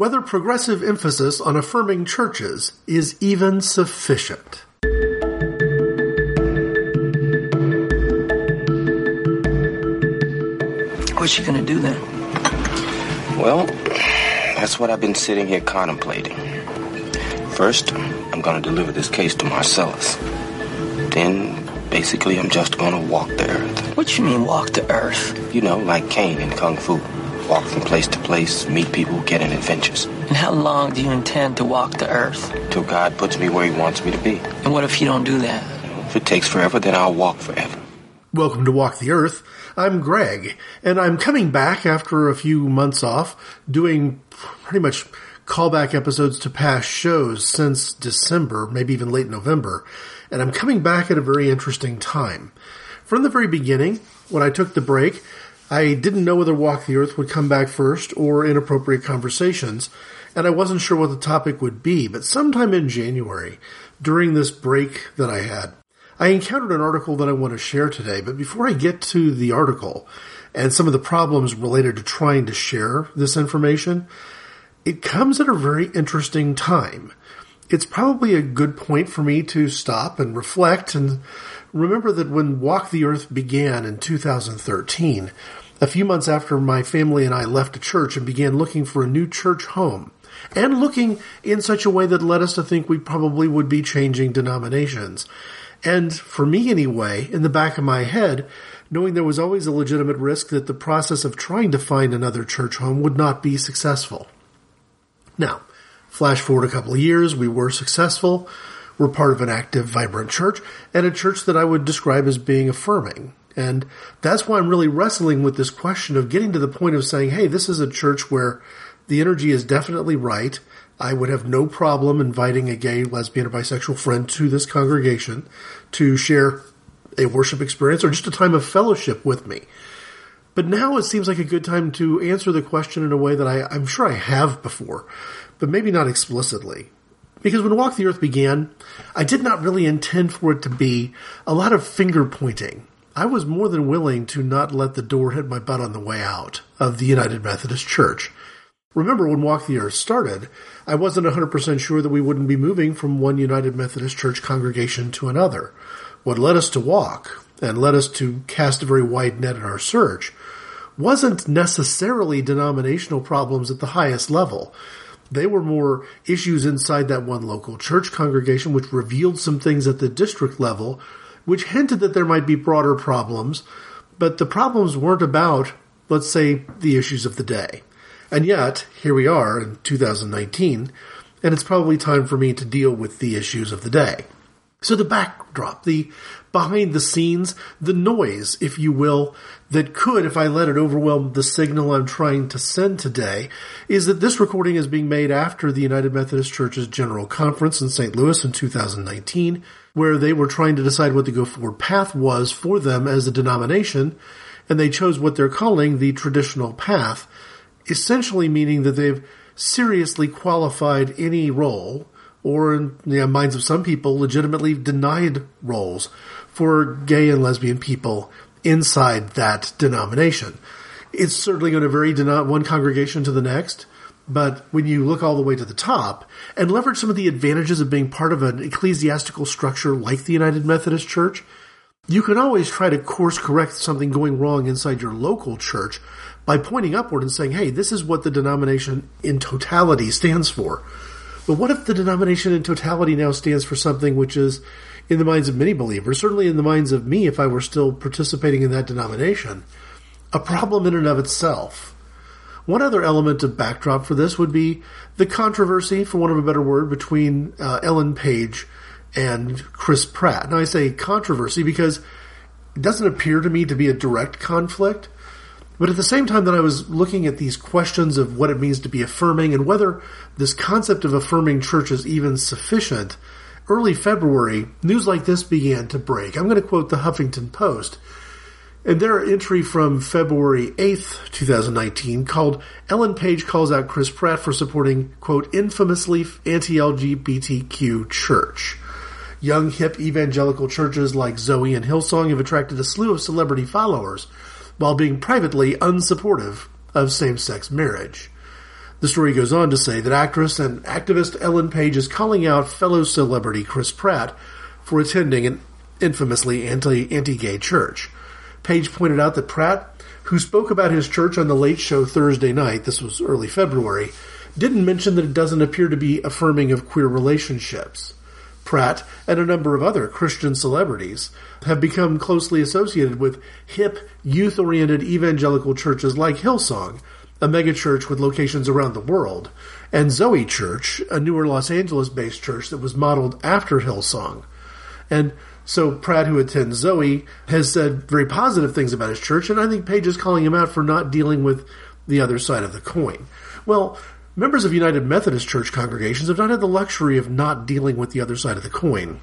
whether progressive emphasis on affirming churches is even sufficient. What's she gonna do then? Well, that's what I've been sitting here contemplating. First, I'm gonna deliver this case to Marcellus. Then, basically, I'm just gonna walk the earth. What you mean walk the earth? You know, like Caine in Kung Fu. Walk from place to place, meet people, get in adventures. And how long do you intend to walk the earth? Till God puts me where he wants me to be. And what if you don't do that? If it takes forever, then I'll walk forever. Welcome to Walk the Earth. I'm Greg, and I'm coming back after a few months off, doing pretty much callback episodes to past shows since December, maybe even late November. And I'm coming back at a very interesting time. From the very beginning, when I took the break, I didn't know whether Walk the Earth would come back first or Inappropriate Conversations, and I wasn't sure what the topic would be, but sometime in January, during this break that I had, I encountered an article that I want to share today, but before I get to the article and some of the problems related to trying to share this information, it comes at a very interesting time. It's probably a good point for me to stop and reflect and remember that when Walk the Earth began in 2013, a few months after my family and I left a church and began looking for a new church home, and looking in such a way that led us to think we probably would be changing denominations. And for me anyway, in the back of my head, knowing there was always a legitimate risk that the process of trying to find another church home would not be successful. Now, flash forward a couple of years, we were successful. We're part of an active, vibrant church, and a church that I would describe as being affirming. And that's why I'm really wrestling with this question of getting to the point of saying, hey, this is a church where the energy is definitely right. I would have no problem inviting a gay, lesbian, or bisexual friend to this congregation to share a worship experience or just a time of fellowship with me. But now it seems like a good time to answer the question in a way that I, I'm sure I have before, but maybe not explicitly. Because when Walk the Earth began, I did not really intend for it to be a lot of finger pointing. I was more than willing to not let the door hit my butt on the way out of the United Methodist Church. Remember when Walk the Earth started, I wasn't 100% sure that we wouldn't be moving from one United Methodist Church congregation to another. What led us to walk and led us to cast a very wide net in our search wasn't necessarily denominational problems at the highest level. They were more issues inside that one local church congregation, which revealed some things at the district level which hinted that there might be broader problems, but the problems weren't about, let's say, the issues of the day. And yet, here we are in 2019, and it's probably time for me to deal with the issues of the day. So the backdrop, the behind the scenes, the noise, if you will, that could, if I let it overwhelm the signal I'm trying to send today, is that this recording is being made after the United Methodist Church's General Conference in St. Louis in 2019, where they were trying to decide what the go forward path was for them as a denomination, and they chose what they're calling the traditional path, essentially meaning that they've seriously qualified any role or in the minds of some people, legitimately denied roles for gay and lesbian people inside that denomination. It's certainly going to vary one congregation to the next, but when you look all the way to the top and leverage some of the advantages of being part of an ecclesiastical structure like the United Methodist Church, you can always try to course correct something going wrong inside your local church by pointing upward and saying, hey, this is what the denomination in totality stands for. But what if the denomination in totality now stands for something which is, in the minds of many believers, certainly in the minds of me if I were still participating in that denomination, a problem in and of itself? One other element of backdrop for this would be the controversy, for want of a better word, between uh, Ellen Page and Chris Pratt. Now I say controversy because it doesn't appear to me to be a direct conflict, but at the same time that I was looking at these questions of what it means to be affirming and whether this concept of affirming church is even sufficient, early February, news like this began to break. I'm going to quote the Huffington Post. And their entry from February 8th, 2019, called Ellen Page calls out Chris Pratt for supporting, quote, infamously anti-LGBTQ church. Young hip evangelical churches like Zoe and Hillsong have attracted a slew of celebrity followers while being privately unsupportive of same-sex marriage. The story goes on to say that actress and activist Ellen Page is calling out fellow celebrity Chris Pratt for attending an infamously anti anti gay church. Page pointed out that Pratt, who spoke about his church on the Late Show Thursday night, this was early February, didn't mention that it doesn't appear to be affirming of queer relationships. Pratt and a number of other Christian celebrities have become closely associated with hip, youth oriented evangelical churches like Hillsong, a megachurch with locations around the world, and Zoe Church, a newer Los Angeles based church that was modeled after Hillsong. And so Pratt, who attends Zoe, has said very positive things about his church, and I think Page is calling him out for not dealing with the other side of the coin. Well, members of United Methodist Church congregations have not had the luxury of not dealing with the other side of the coin.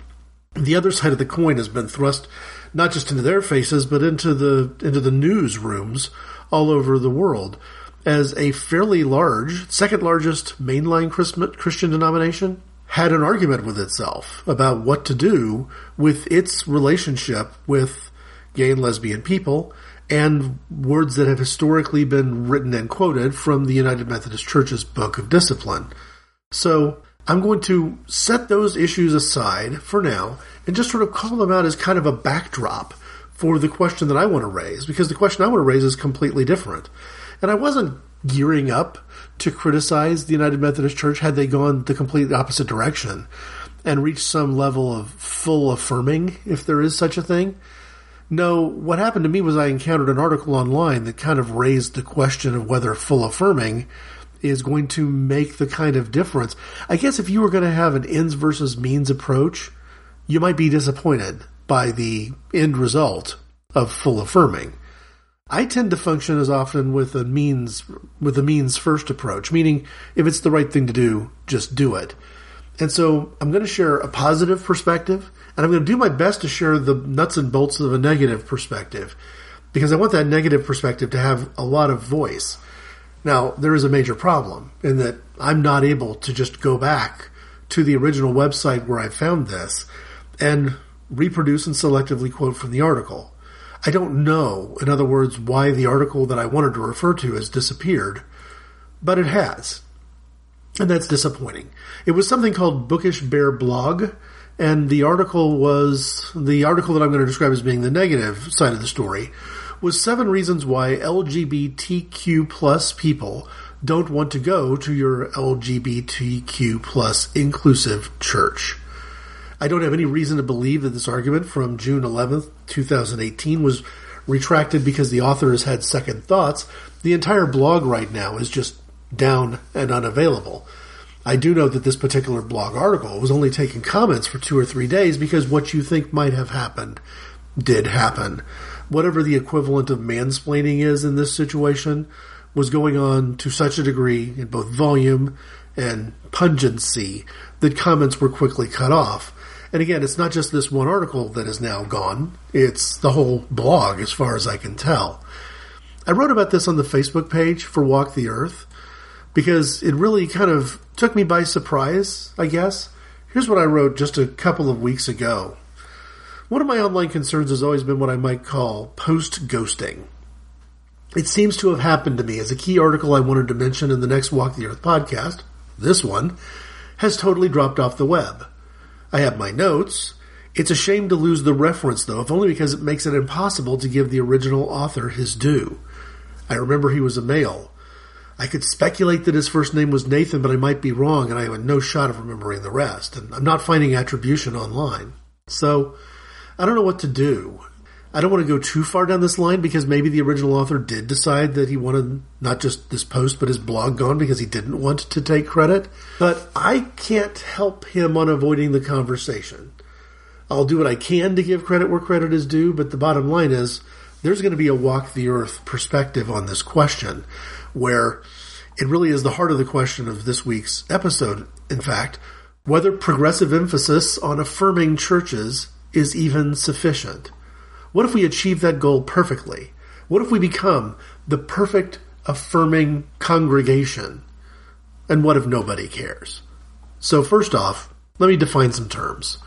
The other side of the coin has been thrust not just into their faces, but into the into the newsrooms all over the world as a fairly large, second largest mainline Christian denomination, had an argument with itself about what to do with its relationship with gay and lesbian people and words that have historically been written and quoted from the United Methodist Church's Book of Discipline. So I'm going to set those issues aside for now and just sort of call them out as kind of a backdrop for the question that I want to raise, because the question I want to raise is completely different. And I wasn't gearing up to criticize the United Methodist Church had they gone the complete opposite direction and reached some level of full affirming, if there is such a thing. No, what happened to me was I encountered an article online that kind of raised the question of whether full affirming is going to make the kind of difference. I guess if you were going to have an ends versus means approach, you might be disappointed by the end result of full affirming. I tend to function as often with a means with a means first approach, meaning if it's the right thing to do, just do it. And so I'm going to share a positive perspective, and I'm going to do my best to share the nuts and bolts of a negative perspective, because I want that negative perspective to have a lot of voice. Now, there is a major problem in that I'm not able to just go back to the original website where I found this and reproduce and selectively quote from the article. I don't know, in other words, why the article that I wanted to refer to has disappeared, but it has. And that's disappointing. It was something called Bookish Bear Blog, and the article was the article that I'm going to describe as being the negative side of the story was seven reasons why LGBTQ plus people don't want to go to your LGBTQ plus inclusive church. I don't have any reason to believe that this argument from June 11th, 2018 was retracted because the author has had second thoughts. The entire blog right now is just down and unavailable. I do know that this particular blog article was only taking comments for two or three days because what you think might have happened did happen. Whatever the equivalent of mansplaining is in this situation was going on to such a degree in both volume and pungency that comments were quickly cut off. And again, it's not just this one article that is now gone, it's the whole blog as far as I can tell. I wrote about this on the Facebook page for Walk the Earth because it really kind of took me by surprise, I guess. Here's what I wrote just a couple of weeks ago. One of my online concerns has always been what I might call post ghosting. It seems to have happened to me as a key article I wanted to mention in the next Walk the Earth podcast, this one, has totally dropped off the web. I have my notes. It's a shame to lose the reference, though, if only because it makes it impossible to give the original author his due. I remember he was a male. I could speculate that his first name was Nathan, but I might be wrong, and I have no shot of remembering the rest. And I'm not finding attribution online. So, I don't know what to do. I don't want to go too far down this line because maybe the original author did decide that he wanted not just this post but his blog gone because he didn't want to take credit. But I can't help him on avoiding the conversation. I'll do what I can to give credit where credit is due, but the bottom line is there's going to be a walk the earth perspective on this question where it really is the heart of the question of this week's episode. In fact, whether progressive emphasis on affirming churches is even sufficient. What if we achieve that goal perfectly? What if we become the perfect affirming congregation? And what if nobody cares? So, first off, let me define some terms.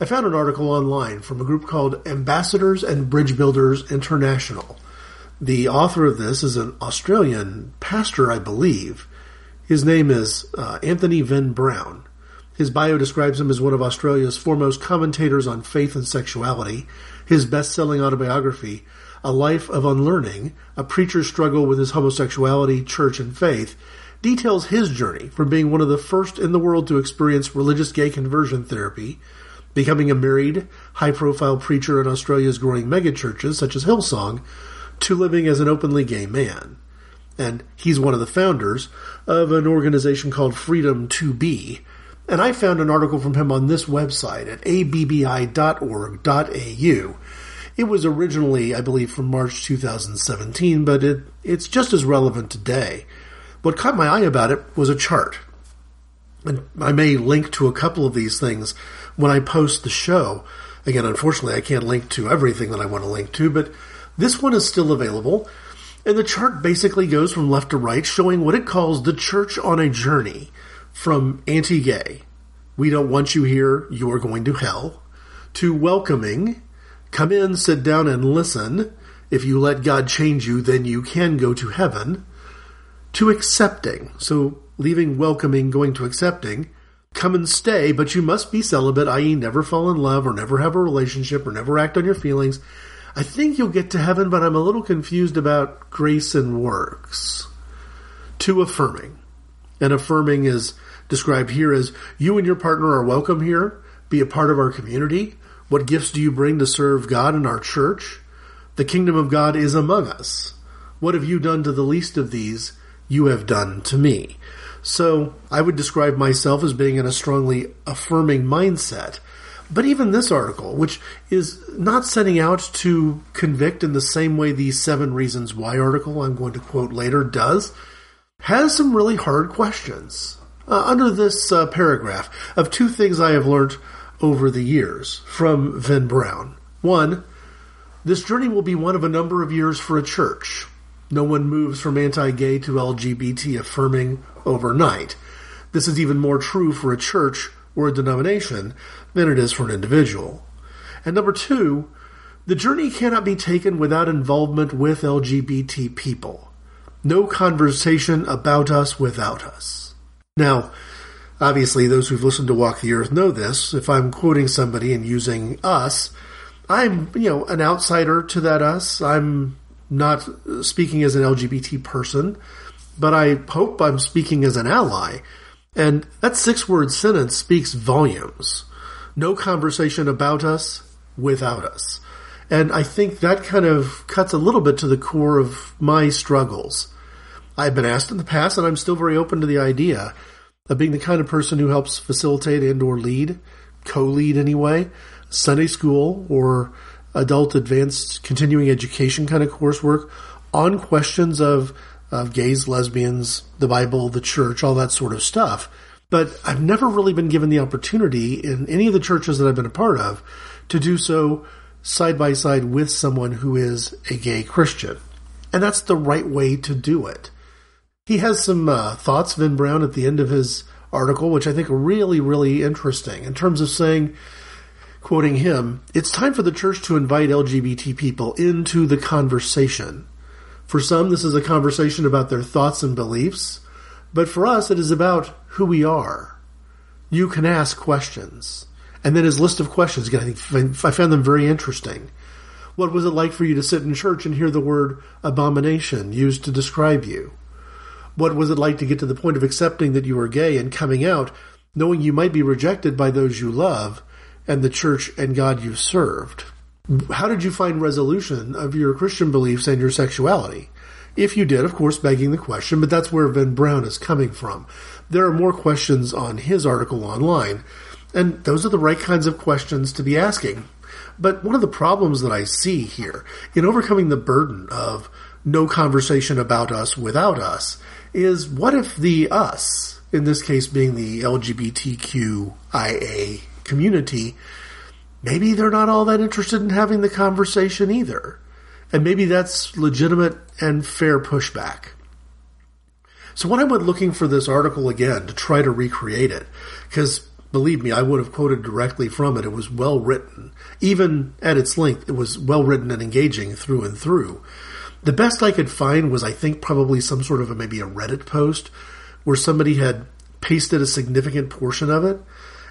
I found an article online from a group called Ambassadors and Bridge Builders International. The author of this is an Australian pastor, I believe. His name is uh, Anthony Venn Brown. His bio describes him as one of Australia's foremost commentators on faith and sexuality. His best selling autobiography, A Life of Unlearning, a preacher's struggle with his homosexuality, church, and faith, details his journey from being one of the first in the world to experience religious gay conversion therapy, becoming a married, high profile preacher in Australia's growing megachurches such as Hillsong, to living as an openly gay man. And he's one of the founders of an organization called Freedom to Be. And I found an article from him on this website at abbi.org.au. It was originally, I believe, from March 2017, but it, it's just as relevant today. What caught my eye about it was a chart. And I may link to a couple of these things when I post the show. Again, unfortunately, I can't link to everything that I want to link to, but this one is still available. And the chart basically goes from left to right, showing what it calls the church on a journey from anti gay, we don't want you here, you are going to hell, to welcoming, come in, sit down, and listen. If you let God change you, then you can go to heaven to accepting. So leaving welcoming, going to accepting. Come and stay, but you must be celibate, i.e., never fall in love or never have a relationship or never act on your feelings. I think you'll get to heaven, but I'm a little confused about grace and works. To affirming. And affirming is described here as you and your partner are welcome here, be a part of our community. What gifts do you bring to serve God in our church? The kingdom of God is among us. What have you done to the least of these? you have done to me. So I would describe myself as being in a strongly affirming mindset. But even this article, which is not setting out to convict in the same way the Seven Reasons Why article I'm going to quote later does, has some really hard questions. Uh, under this uh, paragraph of two things I have learned over the years from Venn Brown. One, this journey will be one of a number of years for a church. No one moves from anti-gay to LGBT affirming overnight. This is even more true for a church or a denomination than it is for an individual. And number two, the journey cannot be taken without involvement with LGBT people. No conversation about us without us. Now, obviously, those who've listened to Walk the Earth know this. If I'm quoting somebody and using us, I'm, you know, an outsider to that us. I'm not speaking as an LGBT person, but I hope I'm speaking as an ally. And that six word sentence speaks volumes. No conversation about us without us. And I think that kind of cuts a little bit to the core of my struggles. I've been asked in the past, and I'm still very open to the idea of being the kind of person who helps facilitate and or lead, co-lead anyway, Sunday school or adult advanced continuing education kind of coursework on questions of, of gays, lesbians, the Bible, the church, all that sort of stuff. But I've never really been given the opportunity in any of the churches that I've been a part of to do so side by side with someone who is a gay Christian. And that's the right way to do it. He has some uh, thoughts, Venn Brown, at the end of his article, which I think are really, really interesting in terms of saying, quoting him, it's time for the church to invite LGBT people into the conversation. For some, this is a conversation about their thoughts and beliefs, but for us, it is about who we are. You can ask questions. And then his list of questions, again, I think I found them very interesting. What was it like for you to sit in church and hear the word abomination used to describe you? What was it like to get to the point of accepting that you were gay and coming out, knowing you might be rejected by those you love, and the church and God you served. How did you find resolution of your Christian beliefs and your sexuality? If you did, of course, begging the question, but that's where Venn Brown is coming from. There are more questions on his article online, and those are the right kinds of questions to be asking. But one of the problems that I see here in overcoming the burden of no conversation about us without us is what if the us, in this case being the LGBTQIA community, maybe they're not all that interested in having the conversation either. And maybe that's legitimate and fair pushback. So when I went looking for this article again to try to recreate it, because believe me, I would have quoted directly from it. It was well written. Even at its length, it was well written and engaging through and through. The best I could find was, I think, probably some sort of a, maybe a Reddit post where somebody had pasted a significant portion of it.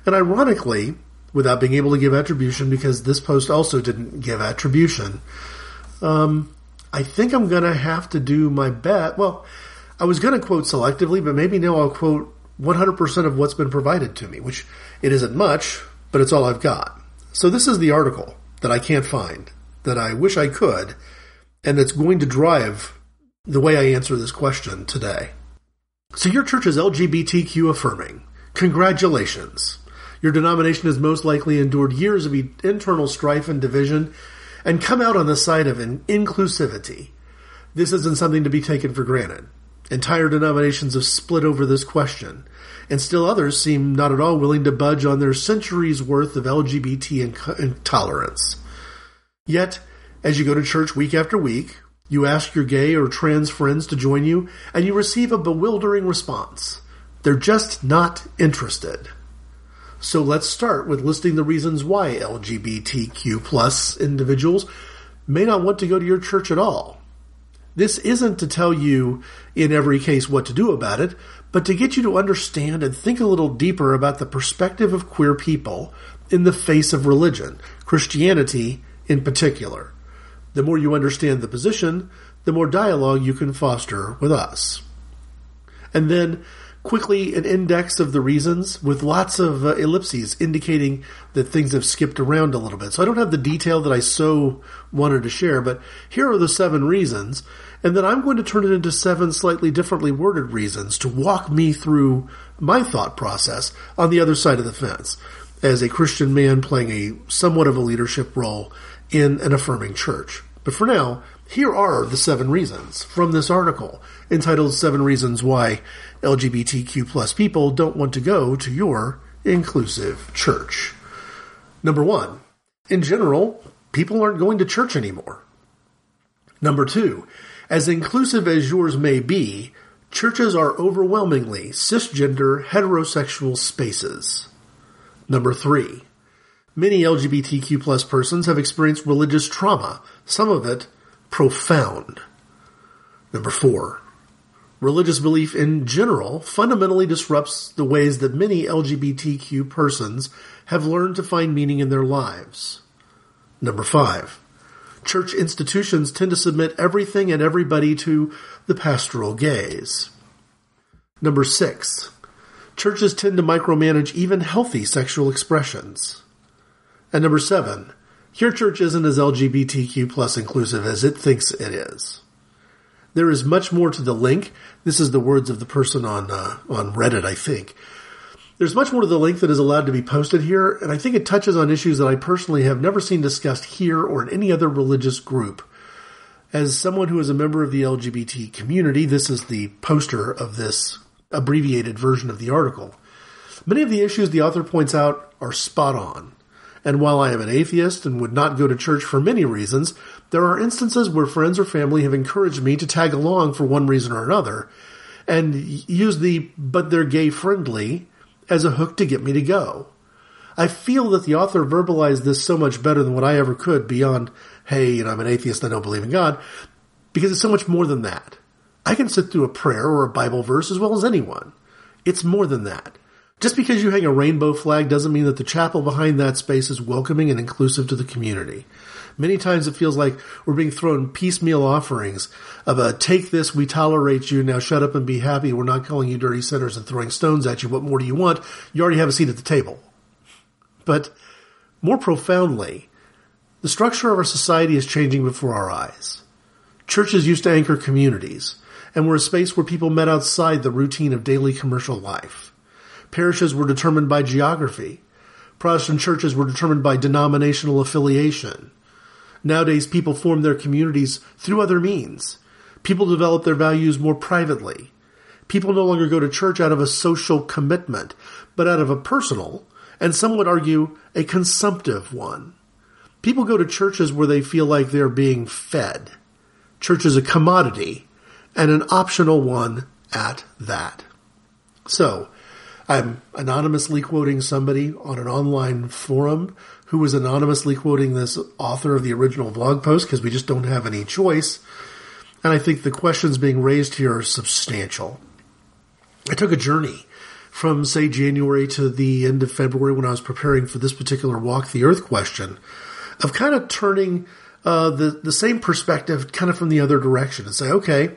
And ironically, without being able to give attribution, because this post also didn't give attribution, um, I think I'm going to have to do my bet. Well, I was going to quote selectively, but maybe now I'll quote 100% of what's been provided to me, which it isn't much, but it's all I've got. So this is the article that I can't find, that I wish I could, and that's going to drive the way I answer this question today. So your church is LGBTQ affirming. Congratulations. Your denomination has most likely endured years of internal strife and division and come out on the side of an inclusivity. This isn't something to be taken for granted. Entire denominations have split over this question, and still others seem not at all willing to budge on their centuries worth of LGBT intolerance. Yet, as you go to church week after week, you ask your gay or trans friends to join you, and you receive a bewildering response. They're just not interested. So let's start with listing the reasons why LGBTQ plus individuals may not want to go to your church at all. This isn't to tell you in every case what to do about it, but to get you to understand and think a little deeper about the perspective of queer people in the face of religion, Christianity in particular. The more you understand the position, the more dialogue you can foster with us. And then quickly an index of the reasons with lots of uh, ellipses indicating that things have skipped around a little bit. So I don't have the detail that I so wanted to share, but here are the seven reasons. And then I'm going to turn it into seven slightly differently worded reasons to walk me through my thought process on the other side of the fence as a Christian man playing a somewhat of a leadership role in an affirming church. But for now, here are the seven reasons from this article entitled Seven Reasons Why LGBTQ plus people don't want to go to your inclusive church. Number one, in general, people aren't going to church anymore. Number two, as inclusive as yours may be, churches are overwhelmingly cisgender heterosexual spaces. Number three, many LGBTQ plus persons have experienced religious trauma, some of it profound. Number four, religious belief in general fundamentally disrupts the ways that many LGBTQ persons have learned to find meaning in their lives. Number five, church institutions tend to submit everything and everybody to the pastoral gaze. Number six, churches tend to micromanage even healthy sexual expressions. And number seven, your church isn't as LGBTQ plus inclusive as it thinks it is. There is much more to the link. This is the words of the person on uh, on Reddit, I think. There's much more to the link that is allowed to be posted here, and I think it touches on issues that I personally have never seen discussed here or in any other religious group. As someone who is a member of the LGBT community, this is the poster of this abbreviated version of the article. Many of the issues the author points out are spot on. And while I am an atheist and would not go to church for many reasons, there are instances where friends or family have encouraged me to tag along for one reason or another and use the but they're gay friendly as a hook to get me to go. I feel that the author verbalized this so much better than what I ever could beyond, hey, you know, I'm an atheist, I don't believe in God, because it's so much more than that. I can sit through a prayer or a Bible verse as well as anyone. It's more than that. Just because you hang a rainbow flag doesn't mean that the chapel behind that space is welcoming and inclusive to the community. Many times it feels like we're being thrown piecemeal offerings of a take this, we tolerate you, now shut up and be happy, we're not calling you dirty sinners and throwing stones at you, what more do you want? You already have a seat at the table. But more profoundly, the structure of our society is changing before our eyes. Churches used to anchor communities and were a space where people met outside the routine of daily commercial life. Parishes were determined by geography. Protestant churches were determined by denominational affiliation. Nowadays, people form their communities through other means. People develop their values more privately. People no longer go to church out of a social commitment, but out of a personal, and some would argue, a consumptive one. People go to churches where they feel like they're being fed. Church is a commodity, and an optional one at that. So, I'm anonymously quoting somebody on an online forum who was anonymously quoting this author of the original blog post because we just don't have any choice. And I think the questions being raised here are substantial. I took a journey from say January to the end of February when I was preparing for this particular walk the earth question of kind of turning uh, the the same perspective kind of from the other direction and say, okay,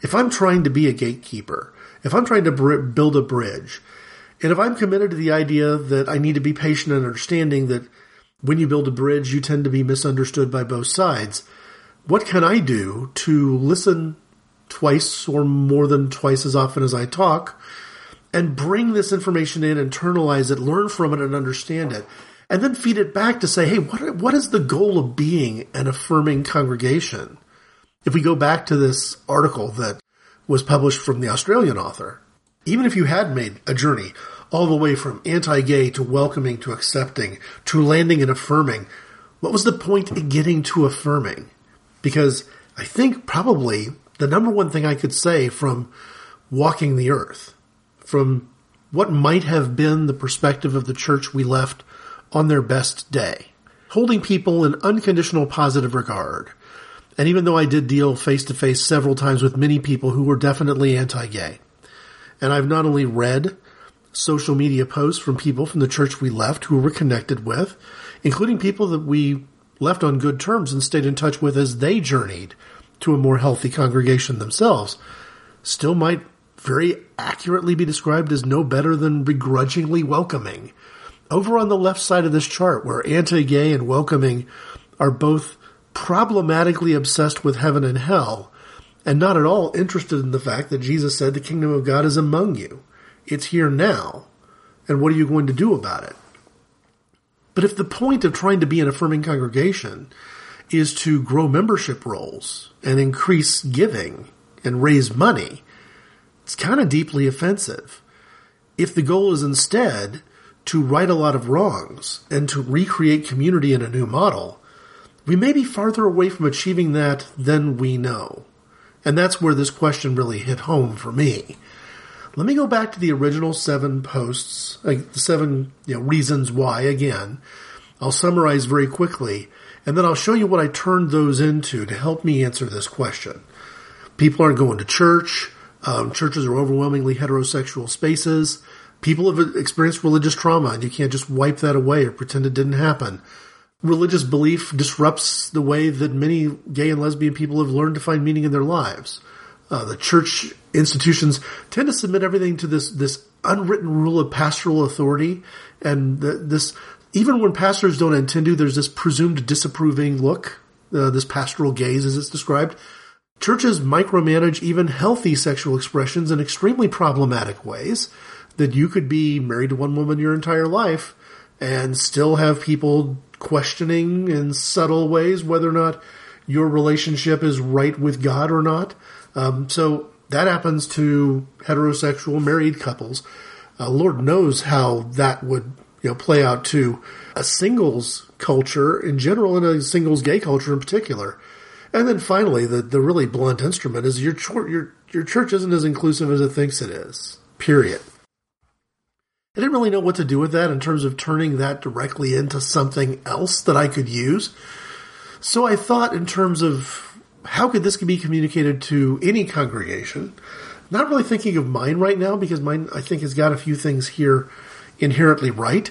if I'm trying to be a gatekeeper, if I'm trying to br- build a bridge, and if I'm committed to the idea that I need to be patient and understanding that when you build a bridge, you tend to be misunderstood by both sides. What can I do to listen twice or more than twice as often as I talk and bring this information in, internalize it, learn from it, and understand it? And then feed it back to say, hey, what, what is the goal of being an affirming congregation? If we go back to this article that was published from the Australian author, even if you had made a journey all the way from anti-gay to welcoming to accepting to landing and affirming, what was the point in getting to affirming? Because I think probably the number one thing I could say from walking the earth, from what might have been the perspective of the church we left on their best day, holding people in unconditional positive regard. And even though I did deal face to face several times with many people who were definitely anti-gay, and I've not only read social media posts from people from the church we left who we're connected with, including people that we left on good terms and stayed in touch with as they journeyed to a more healthy congregation themselves, still might very accurately be described as no better than begrudgingly welcoming. Over on the left side of this chart, where anti-gay and welcoming are both problematically obsessed with heaven and hell, and not at all interested in the fact that Jesus said the kingdom of God is among you. It's here now. And what are you going to do about it? But if the point of trying to be an affirming congregation is to grow membership rolls and increase giving and raise money, it's kind of deeply offensive. If the goal is instead to right a lot of wrongs and to recreate community in a new model, we may be farther away from achieving that than we know. And that's where this question really hit home for me. Let me go back to the original seven posts, like the seven you know, reasons why again. I'll summarize very quickly, and then I'll show you what I turned those into to help me answer this question. People aren't going to church. Um, churches are overwhelmingly heterosexual spaces. People have experienced religious trauma, and you can't just wipe that away or pretend it didn't happen. Religious belief disrupts the way that many gay and lesbian people have learned to find meaning in their lives. Uh, the church institutions tend to submit everything to this this unwritten rule of pastoral authority, and the, this even when pastors don't intend to, there's this presumed disapproving look, uh, this pastoral gaze, as it's described. Churches micromanage even healthy sexual expressions in extremely problematic ways. That you could be married to one woman your entire life and still have people questioning in subtle ways whether or not your relationship is right with God or not. Um, so that happens to heterosexual married couples. Uh, Lord knows how that would you know play out to a singles culture in general and a singles gay culture in particular. And then finally, the, the really blunt instrument is your your your church isn't as inclusive as it thinks it is. Period. I didn't really know what to do with that in terms of turning that directly into something else that I could use. So I thought in terms of how could this be communicated to any congregation? Not really thinking of mine right now because mine, I think, has got a few things here inherently right.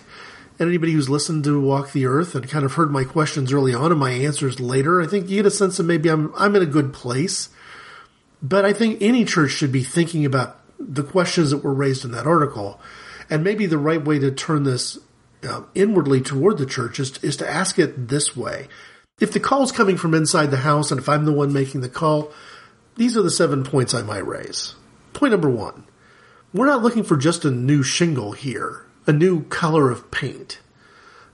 And anybody who's listened to Walk the Earth and kind of heard my questions early on and my answers later, I think you get a sense that maybe I'm, I'm in a good place. But I think any church should be thinking about the questions that were raised in that article. And maybe the right way to turn this uh, inwardly toward the church is, is to ask it this way. If the call's coming from inside the house and if I'm the one making the call, these are the seven points I might raise. Point number one. We're not looking for just a new shingle here, a new color of paint.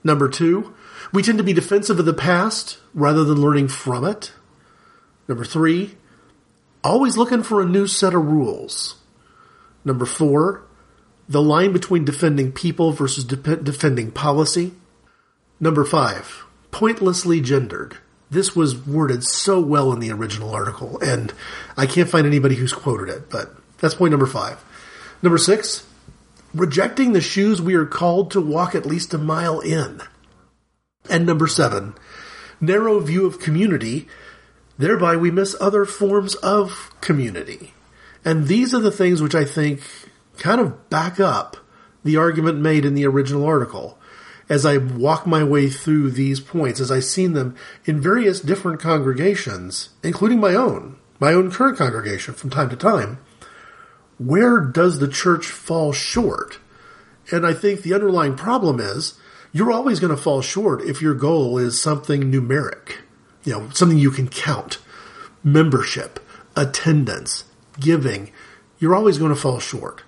Number two, we tend to be defensive of the past rather than learning from it. Number three, always looking for a new set of rules. Number four, the line between defending people versus de- defending policy. Number five, pointlessly gendered. This was worded so well in the original article, and I can't find anybody who's quoted it, but that's point number five. Number six, rejecting the shoes we are called to walk at least a mile in. And number seven, narrow view of community, thereby we miss other forms of community. And these are the things which I think kind of back up the argument made in the original article as I walk my way through these points, as I've seen them in various different congregations, including my own, my own current congregation from time to time. Where does the church fall short? And I think the underlying problem is you're always going to fall short if your goal is something numeric, you know, something you can count, membership, attendance, giving. You're always going to fall short.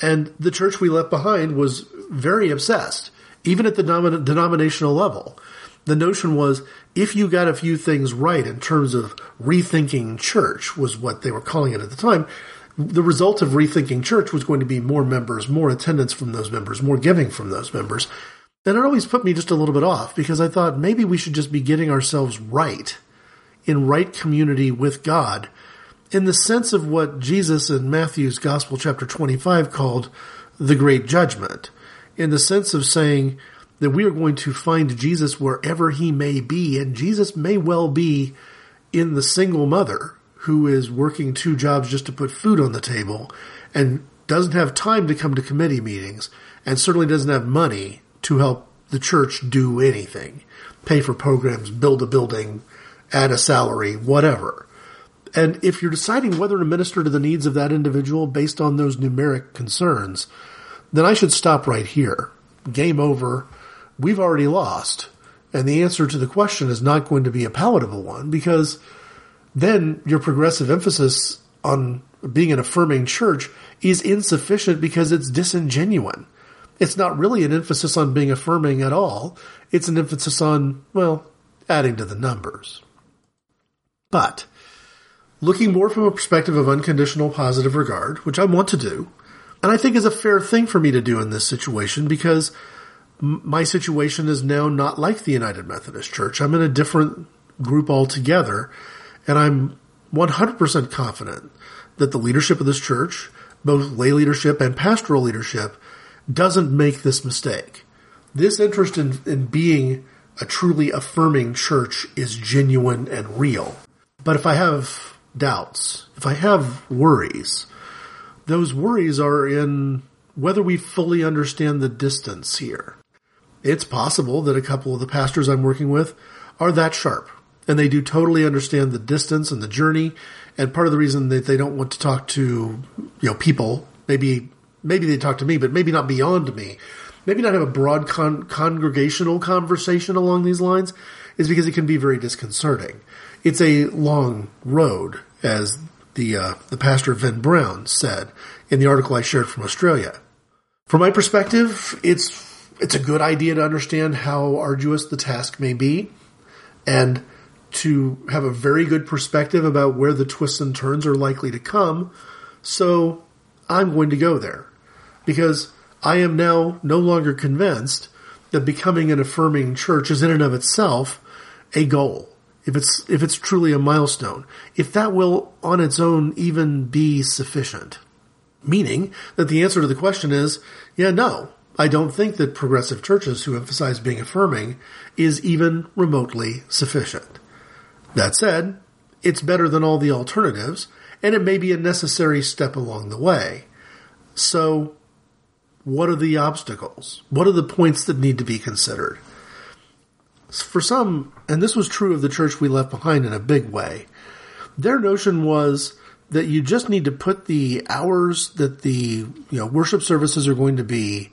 And the church we left behind was very obsessed, even at the denom- denominational level. The notion was if you got a few things right in terms of rethinking church was what they were calling it at the time. The result of rethinking church was going to be more members, more attendance from those members, more giving from those members. And it always put me just a little bit off because I thought maybe we should just be getting ourselves right in right community with God in the sense of what Jesus in Matthew's Gospel, chapter 25, called the Great Judgment, in the sense of saying that we are going to find Jesus wherever he may be, and Jesus may well be in the single mother who is working two jobs just to put food on the table and doesn't have time to come to committee meetings and certainly doesn't have money to help the church do anything, pay for programs, build a building, add a salary, whatever. And if you're deciding whether to minister to the needs of that individual based on those numeric concerns, then I should stop right here. Game over. We've already lost. And the answer to the question is not going to be a palatable one because then your progressive emphasis on being an affirming church is insufficient because it's disingenuous. It's not really an emphasis on being affirming at all. It's an emphasis on, well, adding to the numbers. But looking more from a perspective of unconditional positive regard, which I want to do, and I think is a fair thing for me to do in this situation because my situation is now not like the United Methodist Church. I'm in a different group altogether, and I'm 100% confident that the leadership of this church, both lay leadership and pastoral leadership, doesn't make this mistake. This interest in, in being a truly affirming church is genuine and real. But if I have doubts, if I have worries, those worries are in whether we fully understand the distance here. It's possible that a couple of the pastors I'm working with are that sharp and they do totally understand the distance and the journey. And part of the reason that they don't want to talk to, you know, people, maybe, maybe they talk to me, but maybe not beyond me, maybe not have a broad con- congregational conversation along these lines is because it can be very disconcerting it's a long road, as the uh, the pastor Venn Brown said in the article I shared from Australia. From my perspective, it's it's a good idea to understand how arduous the task may be, and to have a very good perspective about where the twists and turns are likely to come. So I'm going to go there because I am now no longer convinced that becoming an affirming church is in and of itself a goal if it's if it's truly a milestone, if that will on its own even be sufficient. Meaning that the answer to the question is, yeah, no. I don't think that progressive churches who emphasize being affirming is even remotely sufficient. That said, it's better than all the alternatives, and it may be a necessary step along the way. So, what are the obstacles? What are the points that need to be considered? For some, and this was true of the church we left behind in a big way, their notion was that you just need to put the hours that the you know worship services are going to be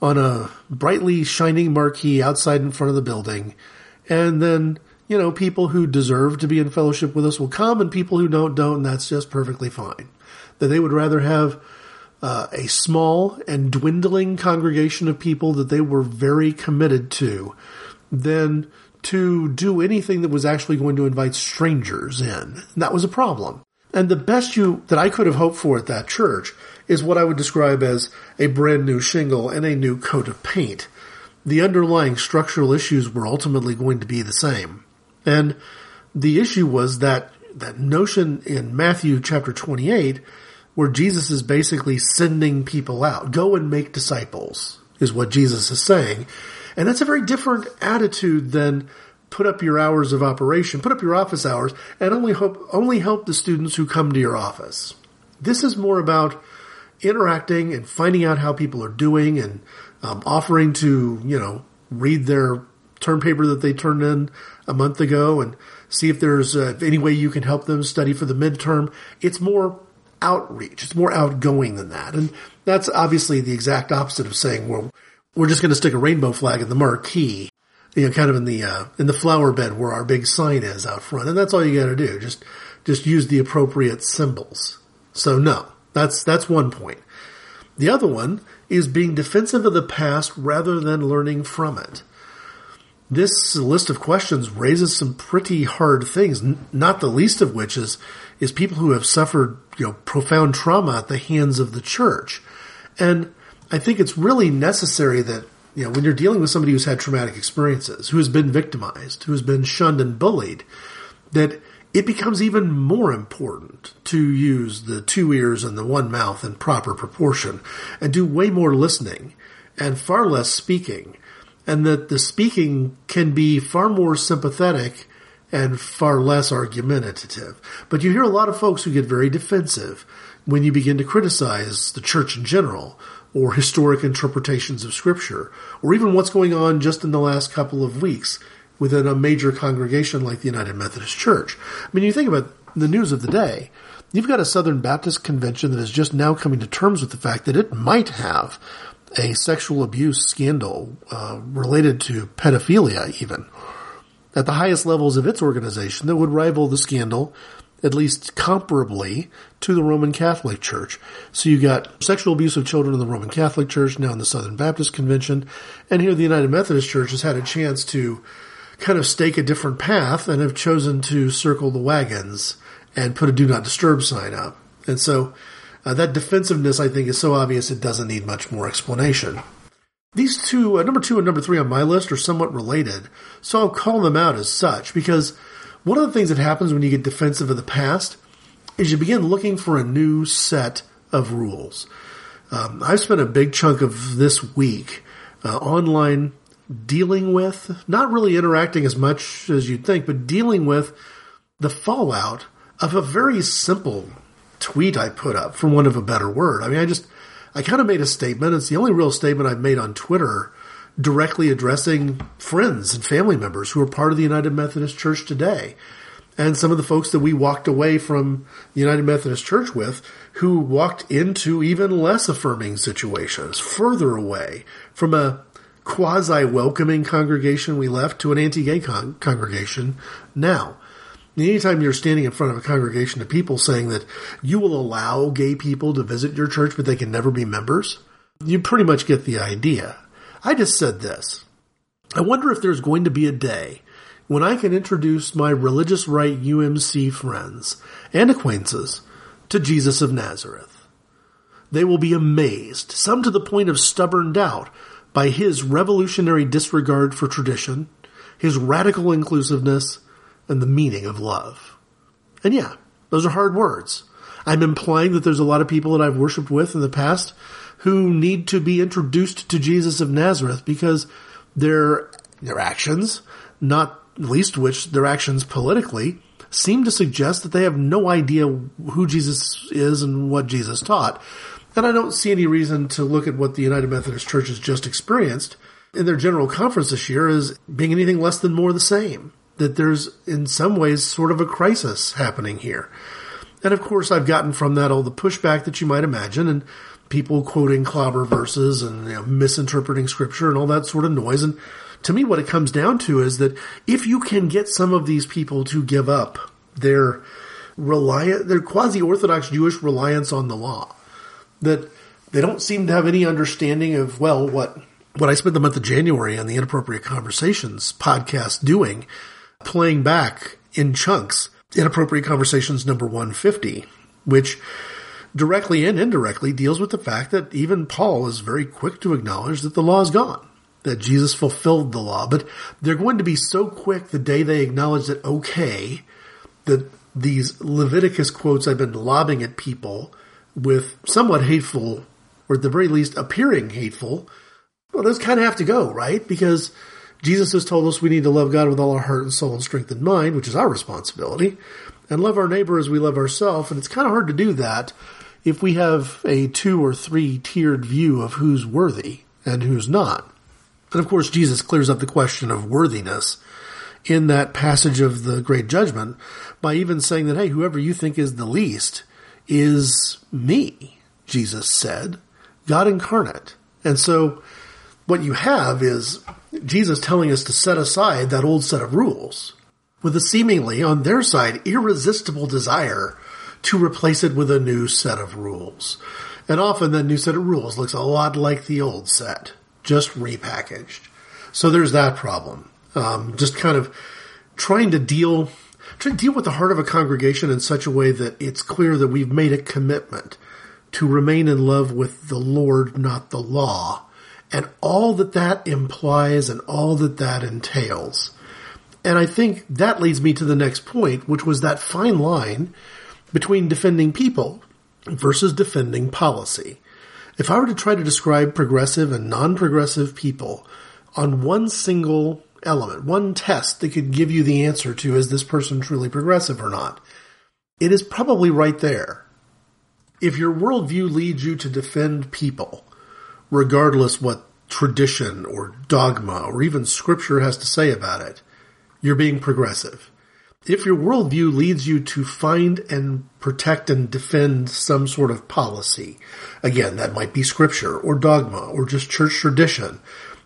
on a brightly shining marquee outside in front of the building, and then you know people who deserve to be in fellowship with us will come, and people who don't don't, and that's just perfectly fine. That they would rather have uh, a small and dwindling congregation of people that they were very committed to than to do anything that was actually going to invite strangers in. And that was a problem. And the best you that I could have hoped for at that church is what I would describe as a brand new shingle and a new coat of paint. The underlying structural issues were ultimately going to be the same. And the issue was that that notion in Matthew chapter 28 where Jesus is basically sending people out. Go and make disciples is what Jesus is saying. And that's a very different attitude than put up your hours of operation, put up your office hours, and only hope, only help the students who come to your office. This is more about interacting and finding out how people are doing and um, offering to, you know, read their term paper that they turned in a month ago and see if there's uh, any way you can help them study for the midterm. It's more outreach. It's more outgoing than that. And that's obviously the exact opposite of saying, well, we're just going to stick a rainbow flag in the marquee, you know, kind of in the, uh, in the flower bed where our big sign is out front. And that's all you got to do. Just, just use the appropriate symbols. So no, that's, that's one point. The other one is being defensive of the past rather than learning from it. This list of questions raises some pretty hard things, not the least of which is, is people who have suffered, you know, profound trauma at the hands of the church. And I think it's really necessary that, you know, when you're dealing with somebody who's had traumatic experiences, who has been victimized, who has been shunned and bullied, that it becomes even more important to use the two ears and the one mouth in proper proportion and do way more listening and far less speaking. And that the speaking can be far more sympathetic and far less argumentative. But you hear a lot of folks who get very defensive when you begin to criticize the church in general or historic interpretations of scripture or even what's going on just in the last couple of weeks within a major congregation like the United Methodist Church. I mean, you think about the news of the day. You've got a Southern Baptist convention that is just now coming to terms with the fact that it might have a sexual abuse scandal uh, related to pedophilia, even at the highest levels of its organization, that would rival the scandal, at least comparably, to the Roman Catholic Church. So you got sexual abuse of children in the Roman Catholic Church, now in the Southern Baptist Convention, and here the United Methodist Church has had a chance to kind of stake a different path and have chosen to circle the wagons and put a do not disturb sign up. And so uh, that defensiveness, I think, is so obvious it doesn't need much more explanation. These two, uh, number two and number three on my list, are somewhat related, so I'll call them out as such because one of the things that happens when you get defensive of the past is you begin looking for a new set of rules. Um, I've spent a big chunk of this week uh, online dealing with, not really interacting as much as you'd think, but dealing with the fallout of a very simple tweet I put up, for want of a better word. I mean, I just, I kind of made a statement. It's the only real statement I've made on Twitter directly addressing friends and family members who are part of the United Methodist Church today. And some of the folks that we walked away from the United Methodist Church with who walked into even less affirming situations, further away from a quasi welcoming congregation we left to an anti gay con- congregation now. Anytime you're standing in front of a congregation of people saying that you will allow gay people to visit your church, but they can never be members, you pretty much get the idea. I just said this. I wonder if there's going to be a day when I can introduce my religious right UMC friends and acquaintances to Jesus of Nazareth. They will be amazed, some to the point of stubborn doubt, by his revolutionary disregard for tradition, his radical inclusiveness, and the meaning of love. And yeah, those are hard words. I'm implying that there's a lot of people that I've worshiped with in the past who need to be introduced to Jesus of Nazareth because their, their actions, not least which their actions politically, seem to suggest that they have no idea who Jesus is and what Jesus taught. And I don't see any reason to look at what the United Methodist Church has just experienced in their general conference this year as being anything less than more the same. That there's in some ways sort of a crisis happening here. And of course I've gotten from that all the pushback that you might imagine and people quoting clobber verses and you know, misinterpreting scripture and all that sort of noise. And to me what it comes down to is that if you can get some of these people to give up their reliant, their quasi-orthodox Jewish reliance on the law, that they don't seem to have any understanding of, well, what, what I spent the month of January on the Inappropriate Conversations podcast doing, playing back in chunks, Inappropriate Conversations number 150, which directly and indirectly deals with the fact that even Paul is very quick to acknowledge that the law is gone, that Jesus fulfilled the law, but they're going to be so quick the day they acknowledge that, okay, that these Leviticus quotes I've been lobbing at people with somewhat hateful, or at the very least appearing hateful, well, those kind of have to go, right? Because Jesus has told us we need to love God with all our heart and soul and strength and mind, which is our responsibility, and love our neighbor as we love ourselves. And it's kind of hard to do that if we have a two or three tiered view of who's worthy and who's not. And of course, Jesus clears up the question of worthiness in that passage of the Great Judgment by even saying that, hey, whoever you think is the least is me, Jesus said, God incarnate. And so what you have is Jesus telling us to set aside that old set of rules with a seemingly, on their side, irresistible desire to replace it with a new set of rules. And often that new set of rules looks a lot like the old set, just repackaged. So there's that problem. Um, just kind of trying to deal, trying to deal with the heart of a congregation in such a way that it's clear that we've made a commitment to remain in love with the Lord, not the law, and all that that implies and all that that entails. And I think that leads me to the next point, which was that fine line between defending people versus defending policy. If I were to try to describe progressive and non-progressive people on one single element, one test that could give you the answer to is this person truly progressive or not, it is probably right there. If your worldview leads you to defend people, regardless what tradition or dogma or even scripture has to say about it, you're being progressive. If your worldview leads you to find and protect and defend some sort of policy, again, that might be scripture or dogma or just church tradition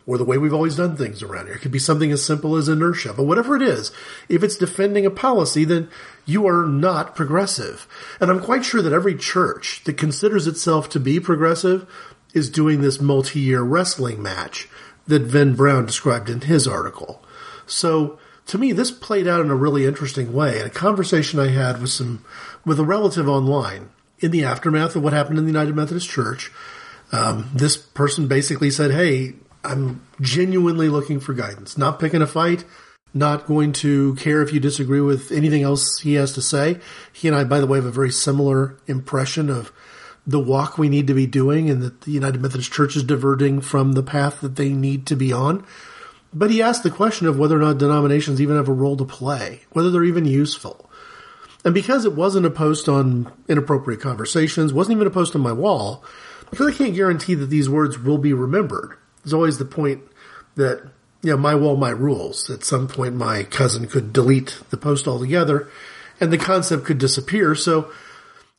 or the way we've always done things around here. It could be something as simple as inertia, but whatever it is, if it's defending a policy, then you are not progressive. And I'm quite sure that every church that considers itself to be progressive is doing this multi-year wrestling match that Venn Brown described in his article. So, to me, this played out in a really interesting way. And a conversation I had with some, with a relative online in the aftermath of what happened in the United Methodist Church. Um, this person basically said, Hey, I'm genuinely looking for guidance, not picking a fight, not going to care if you disagree with anything else he has to say. He and I, by the way, have a very similar impression of the walk we need to be doing and that the United Methodist Church is diverting from the path that they need to be on. But he asked the question of whether or not denominations even have a role to play, whether they're even useful. And because it wasn't a post on inappropriate conversations, wasn't even a post on my wall, because I can't guarantee that these words will be remembered. There's always the point that, you know, my wall, my rules. At some point, my cousin could delete the post altogether and the concept could disappear. So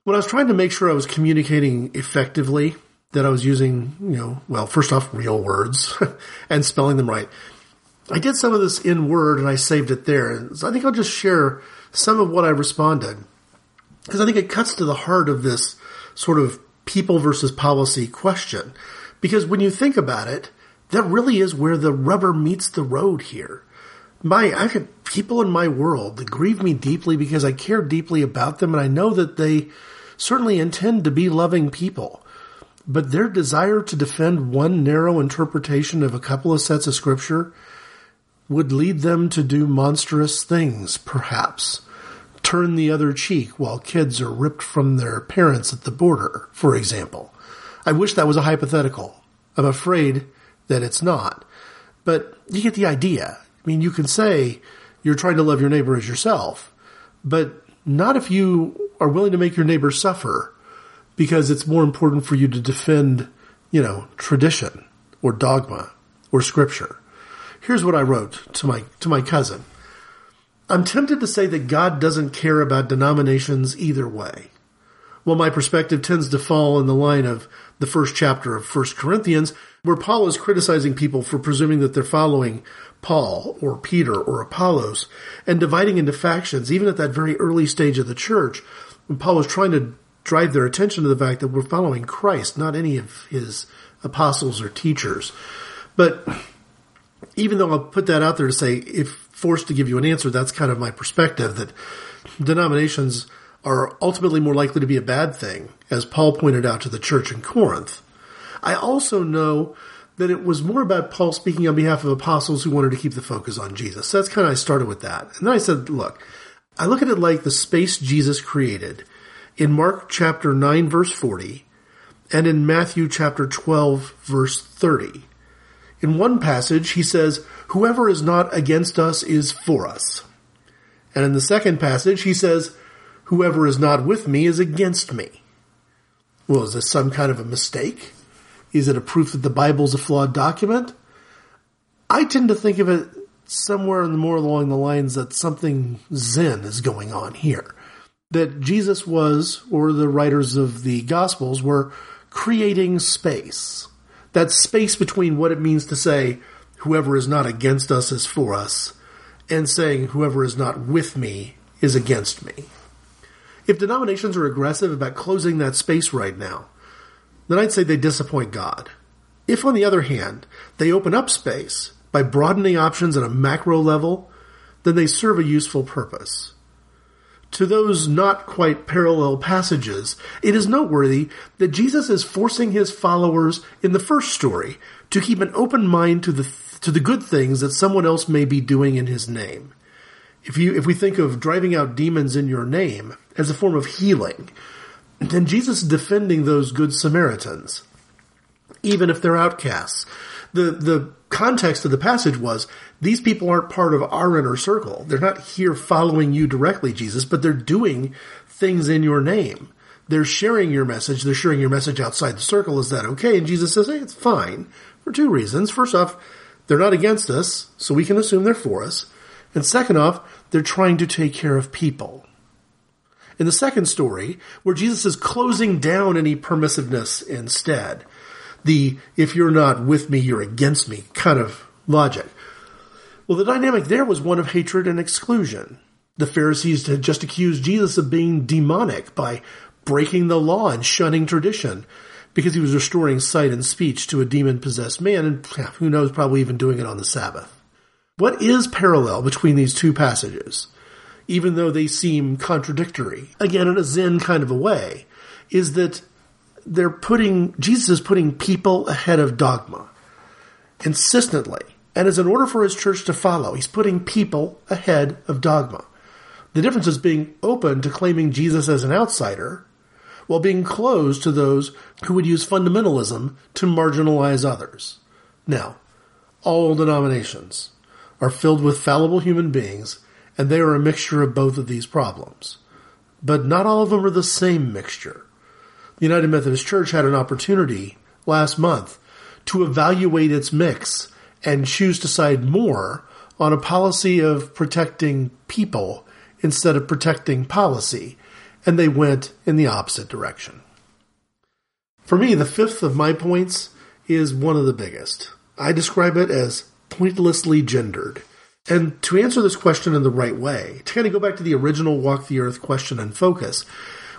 when I was trying to make sure I was communicating effectively, that I was using, you know, well, first off, real words and spelling them right. I did some of this in Word and I saved it there. So I think I'll just share some of what I responded because I think it cuts to the heart of this sort of people versus policy question. Because when you think about it, that really is where the rubber meets the road here. My, I've people in my world that grieve me deeply because I care deeply about them and I know that they certainly intend to be loving people. But their desire to defend one narrow interpretation of a couple of sets of scripture would lead them to do monstrous things, perhaps. Turn the other cheek while kids are ripped from their parents at the border, for example. I wish that was a hypothetical. I'm afraid that it's not. But you get the idea. I mean, you can say you're trying to love your neighbor as yourself, but not if you are willing to make your neighbor suffer because it's more important for you to defend, you know, tradition or dogma or scripture. Here's what I wrote to my, to my cousin. I'm tempted to say that God doesn't care about denominations either way. Well, my perspective tends to fall in the line of the first chapter of 1 Corinthians, where Paul is criticizing people for presuming that they're following Paul or Peter or Apollos and dividing into factions, even at that very early stage of the church, when Paul was trying to drive their attention to the fact that we're following Christ, not any of his apostles or teachers. But even though I'll put that out there to say, if forced to give you an answer, that's kind of my perspective that denominations are ultimately more likely to be a bad thing, as Paul pointed out to the church in Corinth. I also know that it was more about Paul speaking on behalf of apostles who wanted to keep the focus on Jesus. So that's kind of, I started with that. And then I said, look, I look at it like the space Jesus created in Mark chapter 9 verse 40 and in Matthew chapter 12 verse 30. In one passage, he says, whoever is not against us is for us. And in the second passage, he says, whoever is not with me is against me. Well, is this some kind of a mistake? Is it a proof that the Bible's a flawed document? I tend to think of it somewhere more along the lines that something Zen is going on here. That Jesus was, or the writers of the Gospels were creating space. That space between what it means to say, whoever is not against us is for us, and saying, whoever is not with me is against me. If denominations are aggressive about closing that space right now, then I'd say they disappoint God. If, on the other hand, they open up space by broadening options at a macro level, then they serve a useful purpose. To those not quite parallel passages, it is noteworthy that Jesus is forcing his followers in the first story to keep an open mind to the to the good things that someone else may be doing in his name. If you if we think of driving out demons in your name as a form of healing, then Jesus is defending those good Samaritans, even if they're outcasts. The the context of the passage was these people aren't part of our inner circle. They're not here following you directly, Jesus, but they're doing things in your name. They're sharing your message. They're sharing your message outside the circle. Is that okay? And Jesus says, hey, it's fine for two reasons. First off, they're not against us, so we can assume they're for us. And second off, they're trying to take care of people. In the second story, where Jesus is closing down any permissiveness instead, the if you're not with me, you're against me kind of logic. Well, the dynamic there was one of hatred and exclusion. The Pharisees had just accused Jesus of being demonic by breaking the law and shunning tradition because he was restoring sight and speech to a demon possessed man, and who knows, probably even doing it on the Sabbath. What is parallel between these two passages, even though they seem contradictory, again in a Zen kind of a way, is that they're putting, Jesus is putting people ahead of dogma consistently. And as an order for his church to follow, he's putting people ahead of dogma. The difference is being open to claiming Jesus as an outsider while being closed to those who would use fundamentalism to marginalize others. Now, all denominations are filled with fallible human beings, and they are a mixture of both of these problems. But not all of them are the same mixture. The United Methodist Church had an opportunity last month to evaluate its mix and choose to side more on a policy of protecting people instead of protecting policy, and they went in the opposite direction. For me, the fifth of my points is one of the biggest. I describe it as pointlessly gendered. And to answer this question in the right way, to kind of go back to the original Walk the Earth question and focus,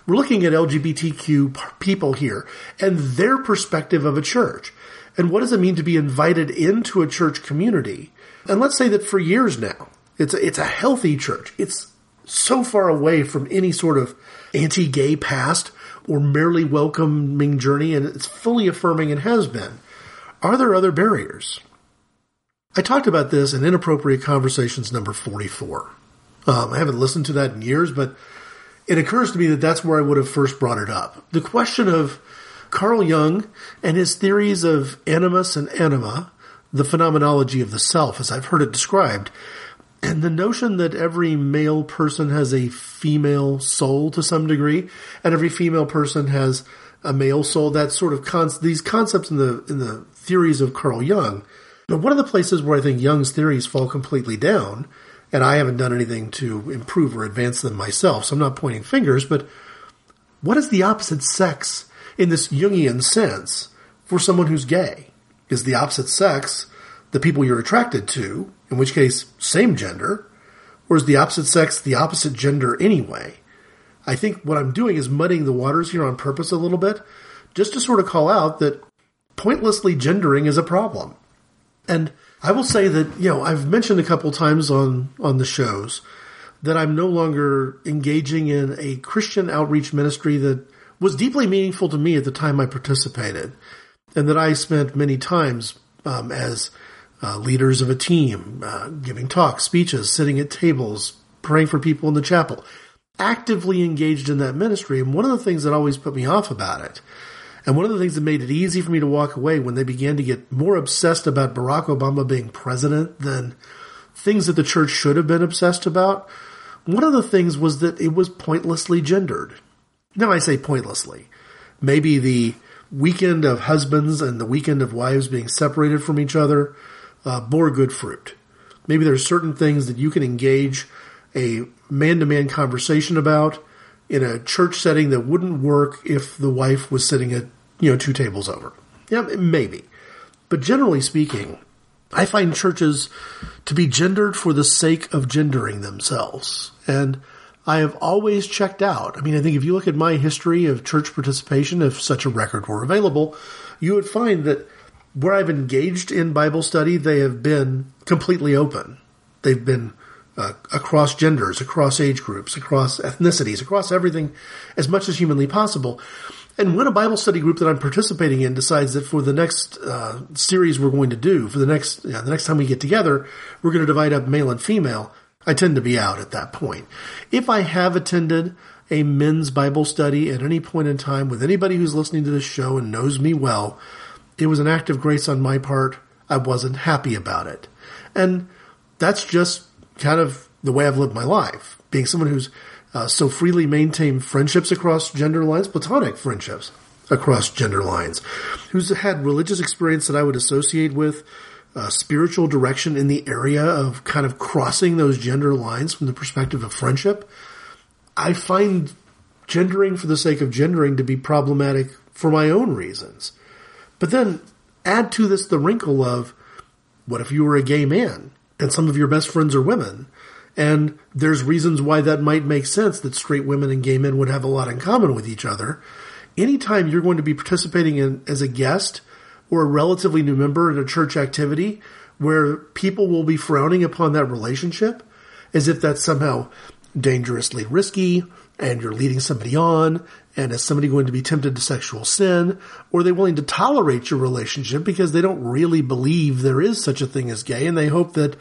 we're looking at LGBTQ people here and their perspective of a church. And what does it mean to be invited into a church community? And let's say that for years now, it's a, it's a healthy church. It's so far away from any sort of anti-gay past or merely welcoming journey, and it's fully affirming and has been. Are there other barriers? I talked about this in Inappropriate Conversations number 44. Um, I haven't listened to that in years, but it occurs to me that that's where I would have first brought it up. The question of Carl Jung and his theories of animus and anima, the phenomenology of the self, as I've heard it described, and the notion that every male person has a female soul to some degree, and every female person has a male soul. That sort of con- these concepts in the in the theories of Carl Jung. But one of the places where I think Jung's theories fall completely down and I haven't done anything to improve or advance them myself, so I'm not pointing fingers, but what is the opposite sex in this Jungian sense for someone who's gay? Is the opposite sex the people you're attracted to, in which case, same gender, or is the opposite sex the opposite gender anyway? I think what I'm doing is muddying the waters here on purpose a little bit, just to sort of call out that pointlessly gendering is a problem. And I will say that, you know, I've mentioned a couple times on, on the shows that I'm no longer engaging in a Christian outreach ministry that was deeply meaningful to me at the time I participated and that I spent many times um, as uh, leaders of a team, uh, giving talks, speeches, sitting at tables, praying for people in the chapel, actively engaged in that ministry. And one of the things that always put me off about it and one of the things that made it easy for me to walk away when they began to get more obsessed about Barack Obama being president than things that the church should have been obsessed about, one of the things was that it was pointlessly gendered. Now I say pointlessly. maybe the weekend of husbands and the weekend of wives being separated from each other uh, bore good fruit. Maybe there's certain things that you can engage a man to man conversation about in a church setting that wouldn't work if the wife was sitting at, you know, two tables over. Yeah, maybe. But generally speaking, I find churches to be gendered for the sake of gendering themselves. And I have always checked out. I mean, I think if you look at my history of church participation, if such a record were available, you would find that where I've engaged in Bible study, they have been completely open. They've been uh, across genders, across age groups, across ethnicities, across everything as much as humanly possible. And when a Bible study group that I'm participating in decides that for the next uh, series we're going to do, for the next the next time we get together, we're going to divide up male and female, I tend to be out at that point. If I have attended a men's Bible study at any point in time with anybody who's listening to this show and knows me well, it was an act of grace on my part. I wasn't happy about it. And that's just kind of the way I've lived my life, being someone who's uh, so freely maintain friendships across gender lines, platonic friendships across gender lines, who's had religious experience that I would associate with uh, spiritual direction in the area of kind of crossing those gender lines from the perspective of friendship. I find gendering for the sake of gendering to be problematic for my own reasons. But then add to this the wrinkle of what if you were a gay man and some of your best friends are women? And there's reasons why that might make sense that straight women and gay men would have a lot in common with each other. Anytime you're going to be participating in as a guest or a relatively new member in a church activity where people will be frowning upon that relationship as if that's somehow dangerously risky and you're leading somebody on and is somebody going to be tempted to sexual sin or are they willing to tolerate your relationship because they don't really believe there is such a thing as gay and they hope that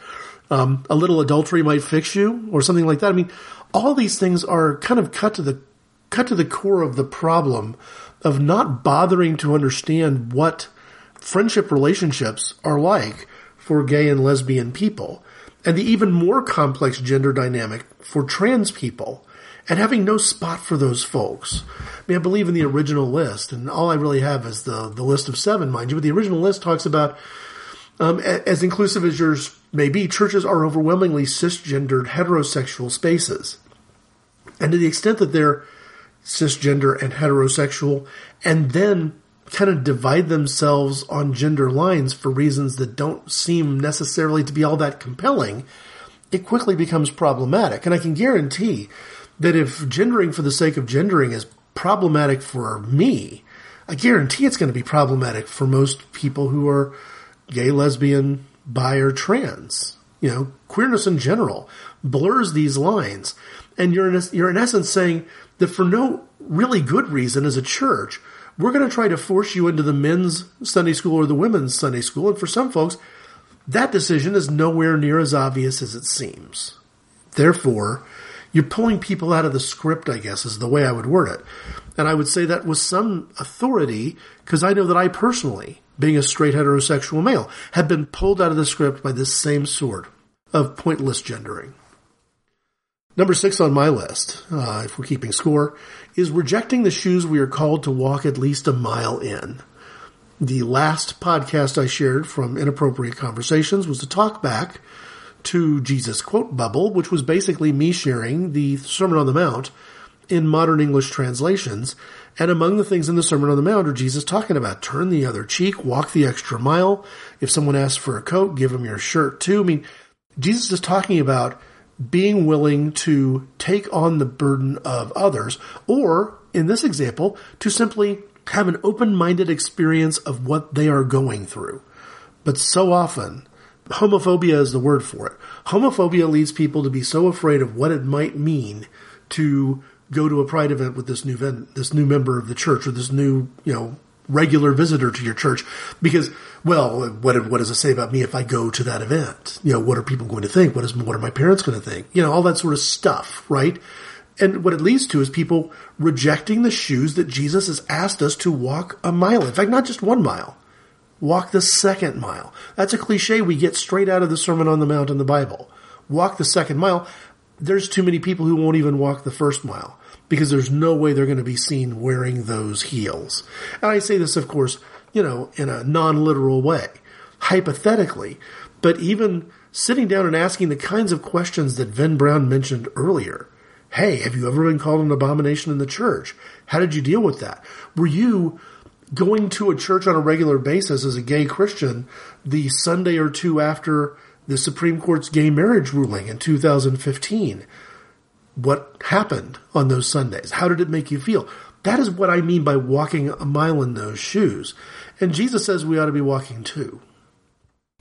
um, a little adultery might fix you or something like that. I mean, all these things are kind of cut to the cut to the core of the problem of not bothering to understand what friendship relationships are like for gay and lesbian people and the even more complex gender dynamic for trans people and having no spot for those folks. I mean, I believe in the original list, and all I really have is the, the list of seven, mind you, but the original list talks about um, as inclusive as yours may be, churches are overwhelmingly cisgendered heterosexual spaces. And to the extent that they're cisgender and heterosexual, and then kind of divide themselves on gender lines for reasons that don't seem necessarily to be all that compelling, it quickly becomes problematic. And I can guarantee that if gendering for the sake of gendering is problematic for me, I guarantee it's going to be problematic for most people who are gay, lesbian, bi, or trans. You know, queerness in general blurs these lines. And you're in, you're in essence saying that for no really good reason as a church, we're going to try to force you into the men's Sunday school or the women's Sunday school. And for some folks, that decision is nowhere near as obvious as it seems. Therefore, you're pulling people out of the script, I guess, is the way I would word it. And I would say that with some authority, because I know that I personally being a straight heterosexual male, had been pulled out of the script by this same sort of pointless gendering. Number six on my list, uh, if we're keeping score, is rejecting the shoes we are called to walk at least a mile in. The last podcast I shared from Inappropriate Conversations was to talk back to Jesus quote bubble, which was basically me sharing the Sermon on the Mount in modern English translations and among the things in the Sermon on the Mount are Jesus talking about turn the other cheek, walk the extra mile. If someone asks for a coat, give them your shirt too. I mean, Jesus is talking about being willing to take on the burden of others, or in this example, to simply have an open-minded experience of what they are going through. But so often, homophobia is the word for it. Homophobia leads people to be so afraid of what it might mean to go to a pride event with this new ven- this new member of the church or this new you know regular visitor to your church because well what what does it say about me if I go to that event? You know what are people going to think? What is what are my parents going to think? You know all that sort of stuff right? And what it leads to is people rejecting the shoes that Jesus has asked us to walk a mile. In fact not just one mile. Walk the second mile. That's a cliche we get straight out of the Sermon on the Mount in the Bible. Walk the second mile there's too many people who won't even walk the first mile. because there's no way they're going to be seen wearing those heels. And I say this, of course, you know, in a non-literal way, hypothetically, but even sitting down and asking the kinds of questions that Venn Brown mentioned earlier. Hey, have you ever been called an abomination in the church? How did you deal with that? Were you going to a church on a regular basis as a gay Christian the Sunday or two after the Supreme Court's gay marriage ruling in 2015? What happened on those Sundays? How did it make you feel? That is what I mean by walking a mile in those shoes. And Jesus says we ought to be walking too.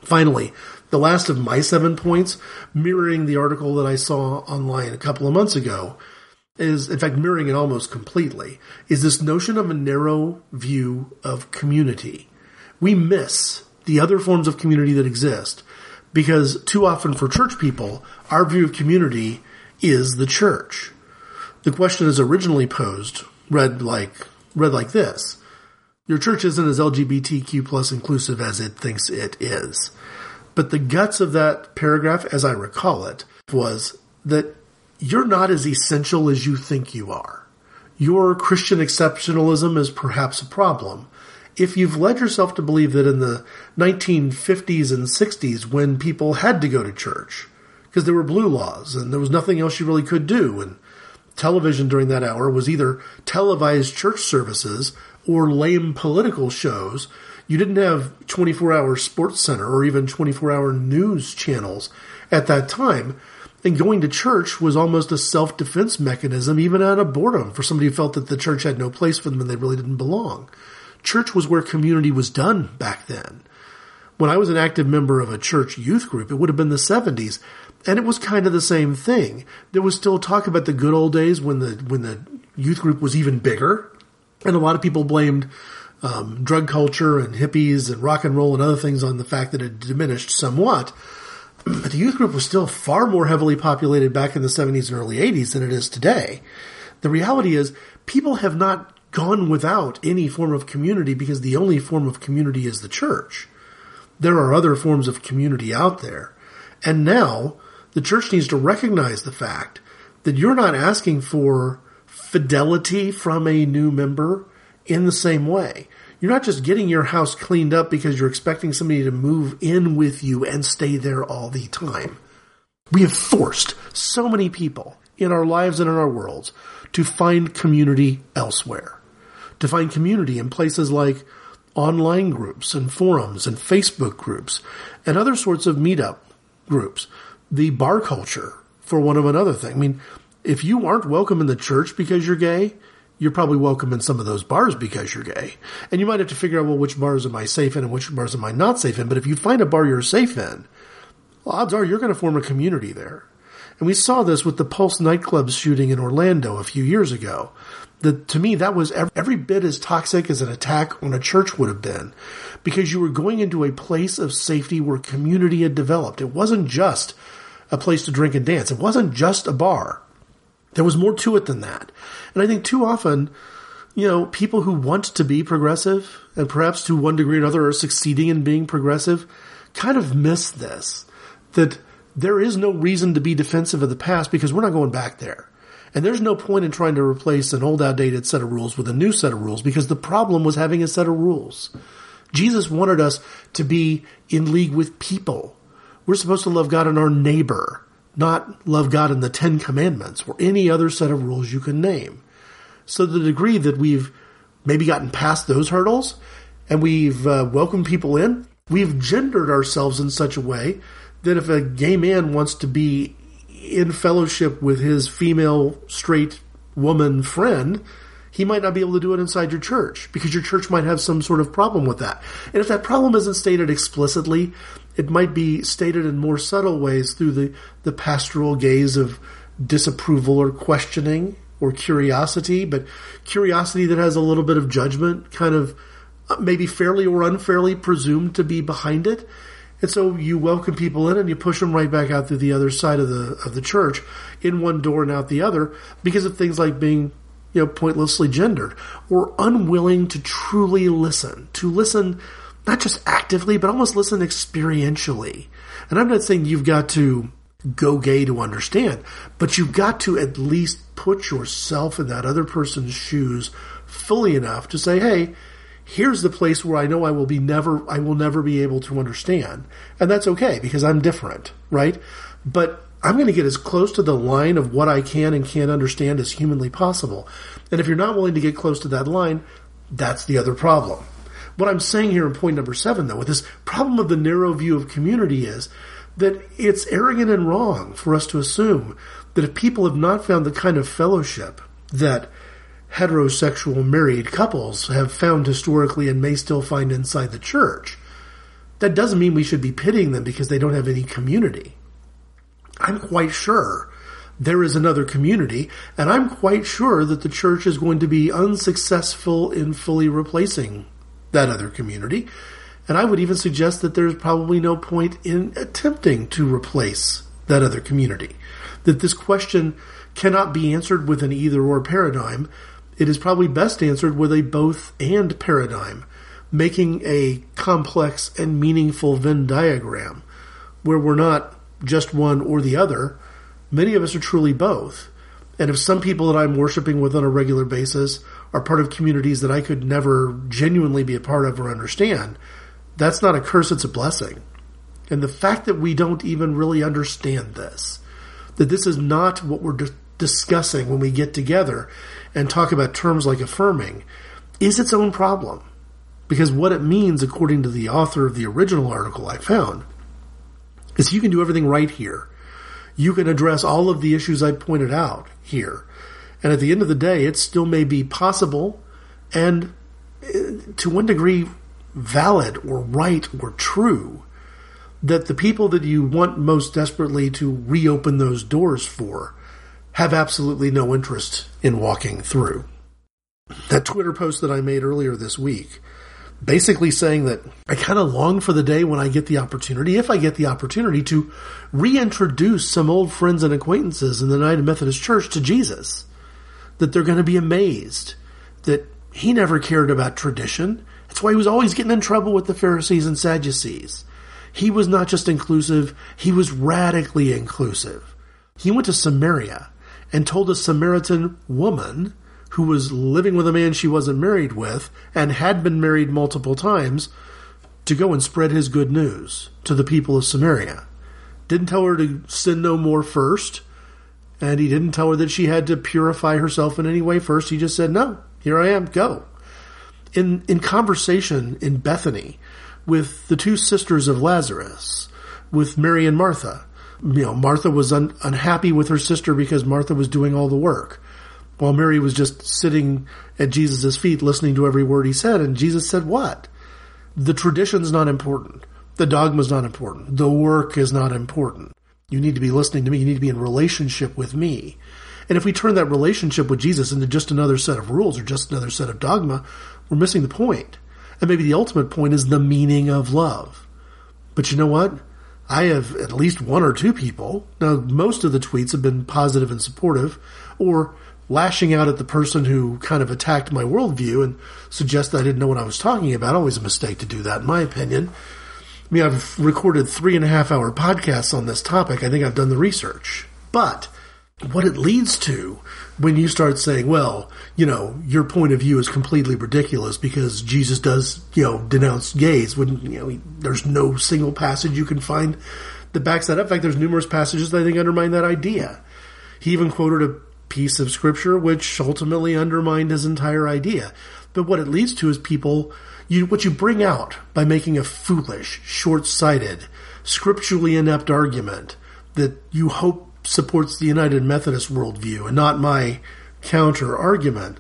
Finally, the last of my seven points, mirroring the article that I saw online a couple of months ago, is, in fact, mirroring it almost completely, is this notion of a narrow view of community. We miss the other forms of community that exist because too often for church people, our view of community is the church. The question is originally posed, read like, read like this. Your church isn't as LGBTQ plus inclusive as it thinks it is. But the guts of that paragraph, as I recall it, was that you're not as essential as you think you are. Your Christian exceptionalism is perhaps a problem. If you've led yourself to believe that in the 1950s and 60s, when people had to go to church, because there were blue laws and there was nothing else you really could do, and television during that hour was either televised church services or lame political shows. You didn't have 24 hour sports center or even 24 hour news channels at that time. And going to church was almost a self defense mechanism, even out of boredom, for somebody who felt that the church had no place for them and they really didn't belong. Church was where community was done back then. When I was an active member of a church youth group, it would have been the 70s, and it was kind of the same thing. There was still talk about the good old days when the when the youth group was even bigger, and a lot of people blamed um, drug culture and hippies and rock and roll and other things on the fact that it diminished somewhat. But the youth group was still far more heavily populated back in the 70s and early 80s than it is today. The reality is, people have not gone without any form of community because the only form of community is the church. There are other forms of community out there. And now, the church needs to recognize the fact that you're not asking for fidelity from a new member in the same way. You're not just getting your house cleaned up because you're expecting somebody to move in with you and stay there all the time. We have forced so many people in our lives and in our worlds to find community elsewhere. To find community in places like online groups and forums and Facebook groups and other sorts of meetup groups. The bar culture, for one of another thing. I mean, if you aren't welcome in the church because you're gay, you're probably welcome in some of those bars because you're gay. And you might have to figure out, well, which bars am I safe in and which bars am I not safe in? But if you find a bar you're safe in, well, odds are you're going to form a community there. And we saw this with the Pulse nightclub shooting in Orlando a few years ago. To me, that was every bit as toxic as an attack on a church would have been because you were going into a place of safety where community had developed. It wasn't just a place to drink and dance. It wasn't just a bar. There was more to it than that. And I think too often, you know, people who want to be progressive and perhaps to one degree or another are succeeding in being progressive kind of miss this. That there is no reason to be defensive of the past because we're not going back there. And there's no point in trying to replace an old outdated set of rules with a new set of rules because the problem was having a set of rules. Jesus wanted us to be in league with people. We're supposed to love God and our neighbor not love God in the Ten Commandments or any other set of rules you can name. So the degree that we've maybe gotten past those hurdles and we've uh, welcomed people in, we've gendered ourselves in such a way that if a gay man wants to be in fellowship with his female straight woman friend, he might not be able to do it inside your church because your church might have some sort of problem with that. And if that problem isn't stated explicitly, it might be stated in more subtle ways through the, the pastoral gaze of disapproval or questioning or curiosity, but curiosity that has a little bit of judgment, kind of uh, maybe fairly or unfairly presumed to be behind it. And so you welcome people in and you push them right back out through the other side of the of the church, in one door and out the other, because of things like being you know pointlessly gendered or unwilling to truly listen, to listen not just actively, but almost listen experientially. And I'm not saying you've got to go gay to understand. But you've got to at least put yourself in that other person's shoes fully enough to say, hey, here's the place where I know I will be never, I will never be able to understand. And that's okay because I'm different, right? But I'm going to get as close to the line of what I can and can't understand as humanly possible. And if you're not willing to get close to that line, that's the other problem. What I'm saying here in point number seven, though, with this problem of the narrow view of community is that it's arrogant and wrong for us to assume that if people have not found the kind of fellowship that heterosexual married couples have found historically and may still find inside the church, that doesn't mean we should be pitying them because they don't have any community. I'm quite sure there is another community, and I'm quite sure that the church is going to be unsuccessful in fully replacing that other community. And I would even suggest that there's probably no point in attempting to replace that other community. That this question cannot be answered with an either or paradigm. It is probably best answered with a both and paradigm, making a complex and meaningful Venn diagram where we're not just one or the other. Many of us are truly both. And if some people that I'm worshiping with on a regular basis are part of communities that I could never genuinely be a part of or understand, that's not a curse, it's a blessing. And the fact that we don't even really understand this, that this is not what we're di- discussing when we get together and talk about terms like affirming, is its own problem. Because what it means, according to the author of the original article I found, is you can do everything right here. You can address all of the issues I pointed out here. And at the end of the day, it still may be possible and uh, to one degree valid or right or true that the people that you want most desperately to reopen those doors for have absolutely no interest in walking through. That Twitter post that I made earlier this week basically saying that I kind of long for the day when I get the opportunity, if I get the opportunity, to reintroduce some old friends and acquaintances in the United Methodist Church to Jesus. That they're going to be amazed that he never cared about tradition. That's why he was always getting in trouble with the Pharisees and Sadducees. He was not just inclusive, he was radically inclusive. He went to Samaria and told a Samaritan woman who was living with a man she wasn't married with and had been married multiple times to go and spread his good news to the people of Samaria. Didn't tell her to sin no more first, and he didn't tell her that she had to purify herself in any way first. He just said, No, here I am, go. In, in conversation in Bethany with the two sisters of Lazarus, with Mary and Martha, you know, Martha was un- unhappy with her sister because Martha was doing all the work while Mary was just sitting at Jesus' feet listening to every word he said. And Jesus said, What? The tradition's not important. The dogma's not important. The work is not important. You need to be listening to me. You need to be in relationship with me. And if we turn that relationship with Jesus into just another set of rules or just another set of dogma, we're missing the point. And maybe the ultimate point is the meaning of love. But you know what? I have at least one or two people. Now, most of the tweets have been positive and supportive, or lashing out at the person who kind of attacked my worldview and suggest I didn't know what I was talking about. Always a mistake to do that, in my opinion. I mean, I've recorded three and a half hour podcasts on this topic. I think I've done the research. But what it leads to when you start saying, well, you know, your point of view is completely ridiculous because Jesus does, you know, denounce gays when, you know, there's no single passage you can find that backs that up. In fact, there's numerous passages that I think undermine that idea. He even quoted a piece of scripture which ultimately undermined his entire idea. But what it leads to is people, you, what you bring out by making a foolish, short-sighted, scripturally inept argument that you hope supports the United Methodist worldview and not my counter argument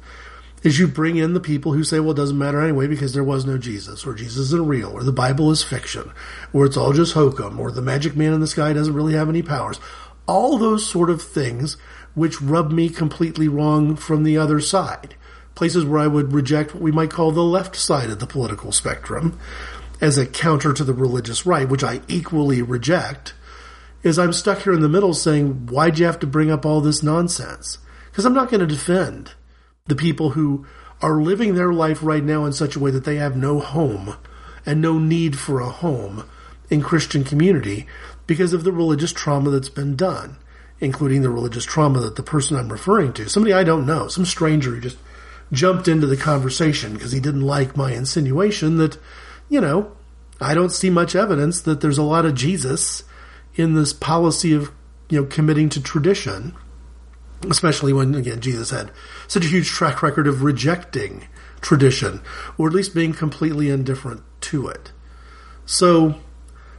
is you bring in the people who say, well, it doesn't matter anyway because there was no Jesus, or Jesus isn't real, or the Bible is fiction, or it's all just hokum, or the magic man in the sky doesn't really have any powers. All those sort of things which rub me completely wrong from the other side. Places where I would reject what we might call the left side of the political spectrum as a counter to the religious right, which I equally reject, is I'm stuck here in the middle saying, why'd you have to bring up all this nonsense? Because I'm not going to defend the people who are living their life right now in such a way that they have no home and no need for a home in Christian community because of the religious trauma that's been done, including the religious trauma that the person I'm referring to, somebody I don't know, some stranger who just jumped into the conversation because he didn't like my insinuation that, you know, I don't see much evidence that there's a lot of Jesus in this policy of, you know, committing to tradition, especially when, again, Jesus had such a huge track record of rejecting tradition, or at least being completely indifferent to it. So,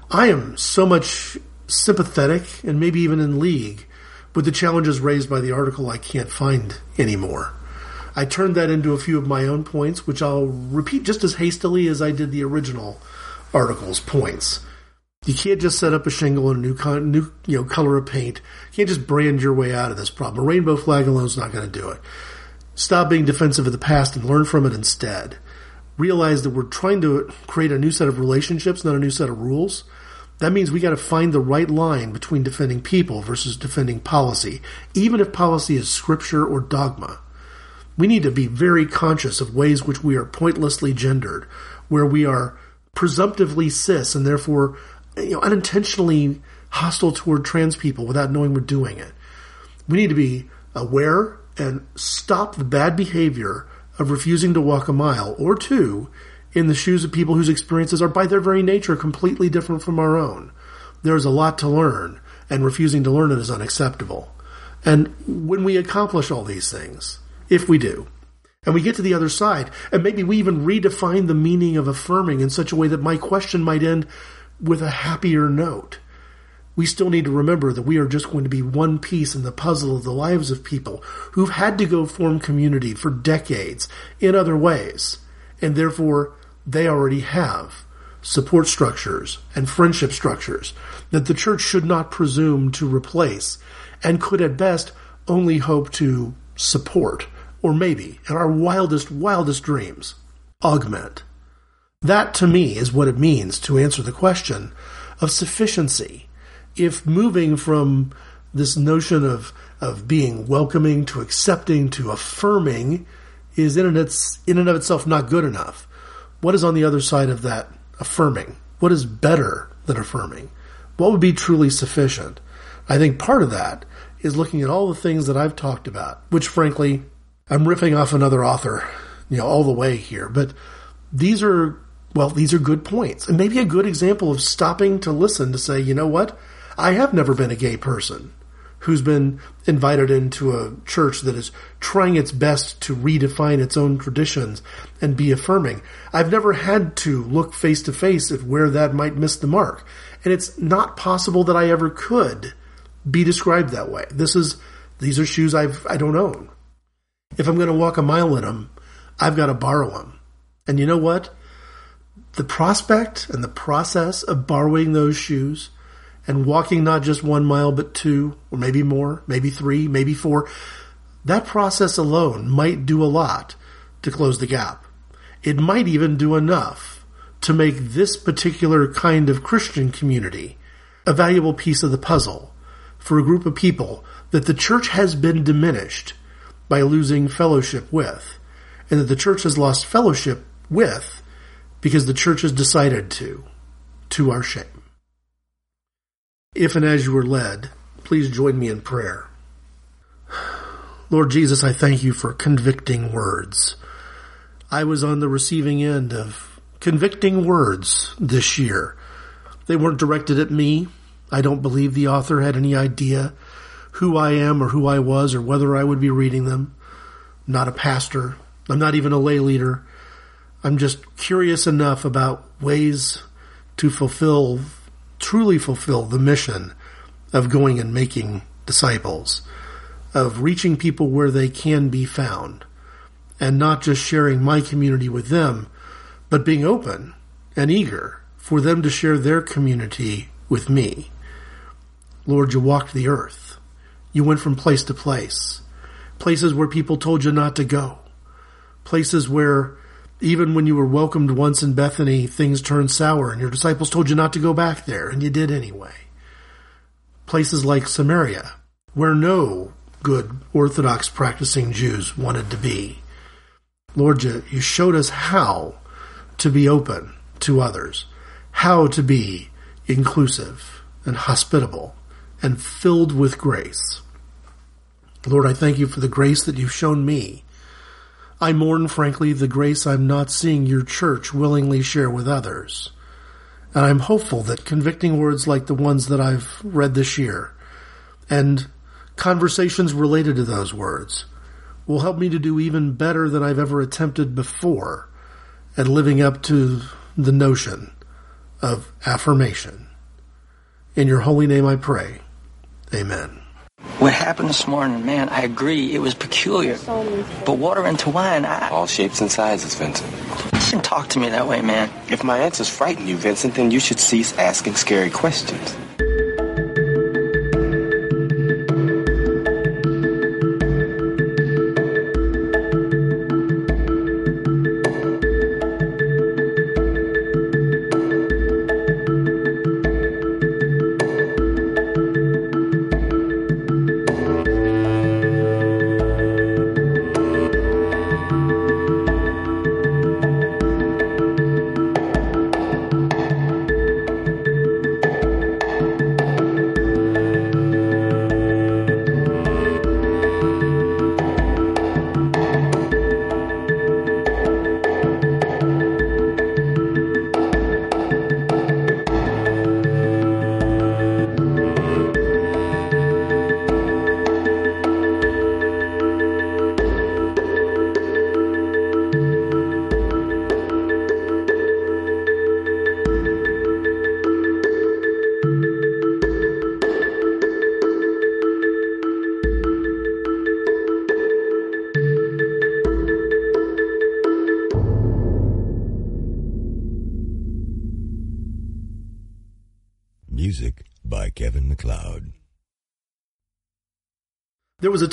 I am so much sympathetic and maybe even in league with the challenges raised by the article I can't find anymore. I turned that into a few of my own points, which I'll repeat just as hastily as I did the original article's points. You can't just set up a shingle and a new, con- new you know, color of paint. You can't just brand your way out of this problem. A rainbow flag alone is not going to do it. Stop being defensive of the past and learn from it instead. Realize that we're trying to create a new set of relationships, not a new set of rules. That means we got to find the right line between defending people versus defending policy, even if policy is scripture or dogma. We need to be very conscious of ways which we are pointlessly gendered, where we are presumptively cis and therefore you know, unintentionally hostile toward trans people without knowing we're doing it. We need to be aware and stop the bad behavior of refusing to walk a mile or two in the shoes of people whose experiences are by their very nature completely different from our own. There's a lot to learn, and refusing to learn it is unacceptable. And when we accomplish all these things, if we do, and we get to the other side, and maybe we even redefine the meaning of affirming in such a way that my question might end with a happier note. We still need to remember that we are just going to be one piece in the puzzle of the lives of people who've had to go form community for decades in other ways, and therefore they already have support structures and friendship structures that the church should not presume to replace and could at best only hope to support or maybe, in our wildest, wildest dreams, augment. That to me is what it means to answer the question of sufficiency. If moving from this notion of, of being welcoming to accepting to affirming is in and, its, in and of itself not good enough, what is on the other side of that affirming? What is better than affirming? What would be truly sufficient? I think part of that is looking at all the things that I've talked about, which frankly I'm riffing off another author, you know, all the way here, but these are, well, these are good points and maybe a good example of stopping to listen to say, you know what? I have never been a gay person who's been invited into a church that is trying its best to redefine its own traditions and be affirming. I've never had to look face to face at where that might miss the mark. And it's not possible that I ever could be described that way. This is, these are shoes I've, I don't own. If I'm going to walk a mile in them, I've got to borrow them. And you know what? The prospect and the process of borrowing those shoes and walking not just one mile, but two, or maybe more, maybe three, maybe four, that process alone might do a lot to close the gap. It might even do enough to make this particular kind of Christian community a valuable piece of the puzzle for a group of people that the church has been diminished by losing fellowship with, and that the church has lost fellowship with because the church has decided to, to our shame. If and as you are led, please join me in prayer. Lord Jesus, I thank you for convicting words. I was on the receiving end of convicting words this year. They weren't directed at me. I don't believe the author had any idea who I am or who I was or whether I would be reading them. I'm not a pastor. I'm not even a lay leader. I'm just curious enough about ways to fulfill, truly fulfill the mission of going and making disciples, of reaching people where they can be found, and not just sharing my community with them, but being open and eager for them to share their community with me. Lord, you walked the earth. You went from place to place. Places where people told you not to go. Places where even when you were welcomed once in Bethany, things turned sour and your disciples told you not to go back there and you did anyway. Places like Samaria, where no good Orthodox practicing Jews wanted to be. Lord, you, you showed us how to be open to others, how to be inclusive and hospitable and filled with grace. Lord, I thank you for the grace that you've shown me. I mourn, frankly, the grace I'm not seeing your church willingly share with others. And I'm hopeful that convicting words like the ones that I've read this year and conversations related to those words will help me to do even better than I've ever attempted before at living up to the notion of affirmation. In your holy name I pray. Amen. What happened this morning, man, I agree, it was peculiar. But water into wine, I... All shapes and sizes, Vincent. You shouldn't talk to me that way, man. If my answers frighten you, Vincent, then you should cease asking scary questions.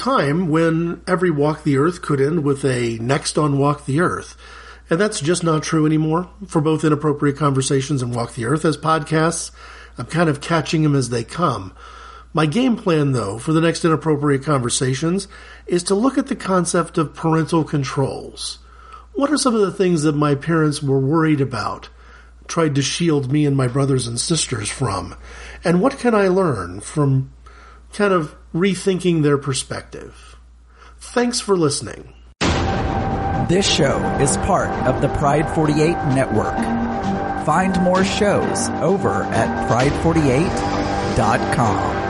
Time when every Walk the Earth could end with a next on Walk the Earth. And that's just not true anymore for both Inappropriate Conversations and Walk the Earth as podcasts. I'm kind of catching them as they come. My game plan, though, for the next Inappropriate Conversations is to look at the concept of parental controls. What are some of the things that my parents were worried about, tried to shield me and my brothers and sisters from? And what can I learn from kind of rethinking their perspective? Thanks for listening. This show is part of the Pride 48 network. Find more shows over at pride48.com.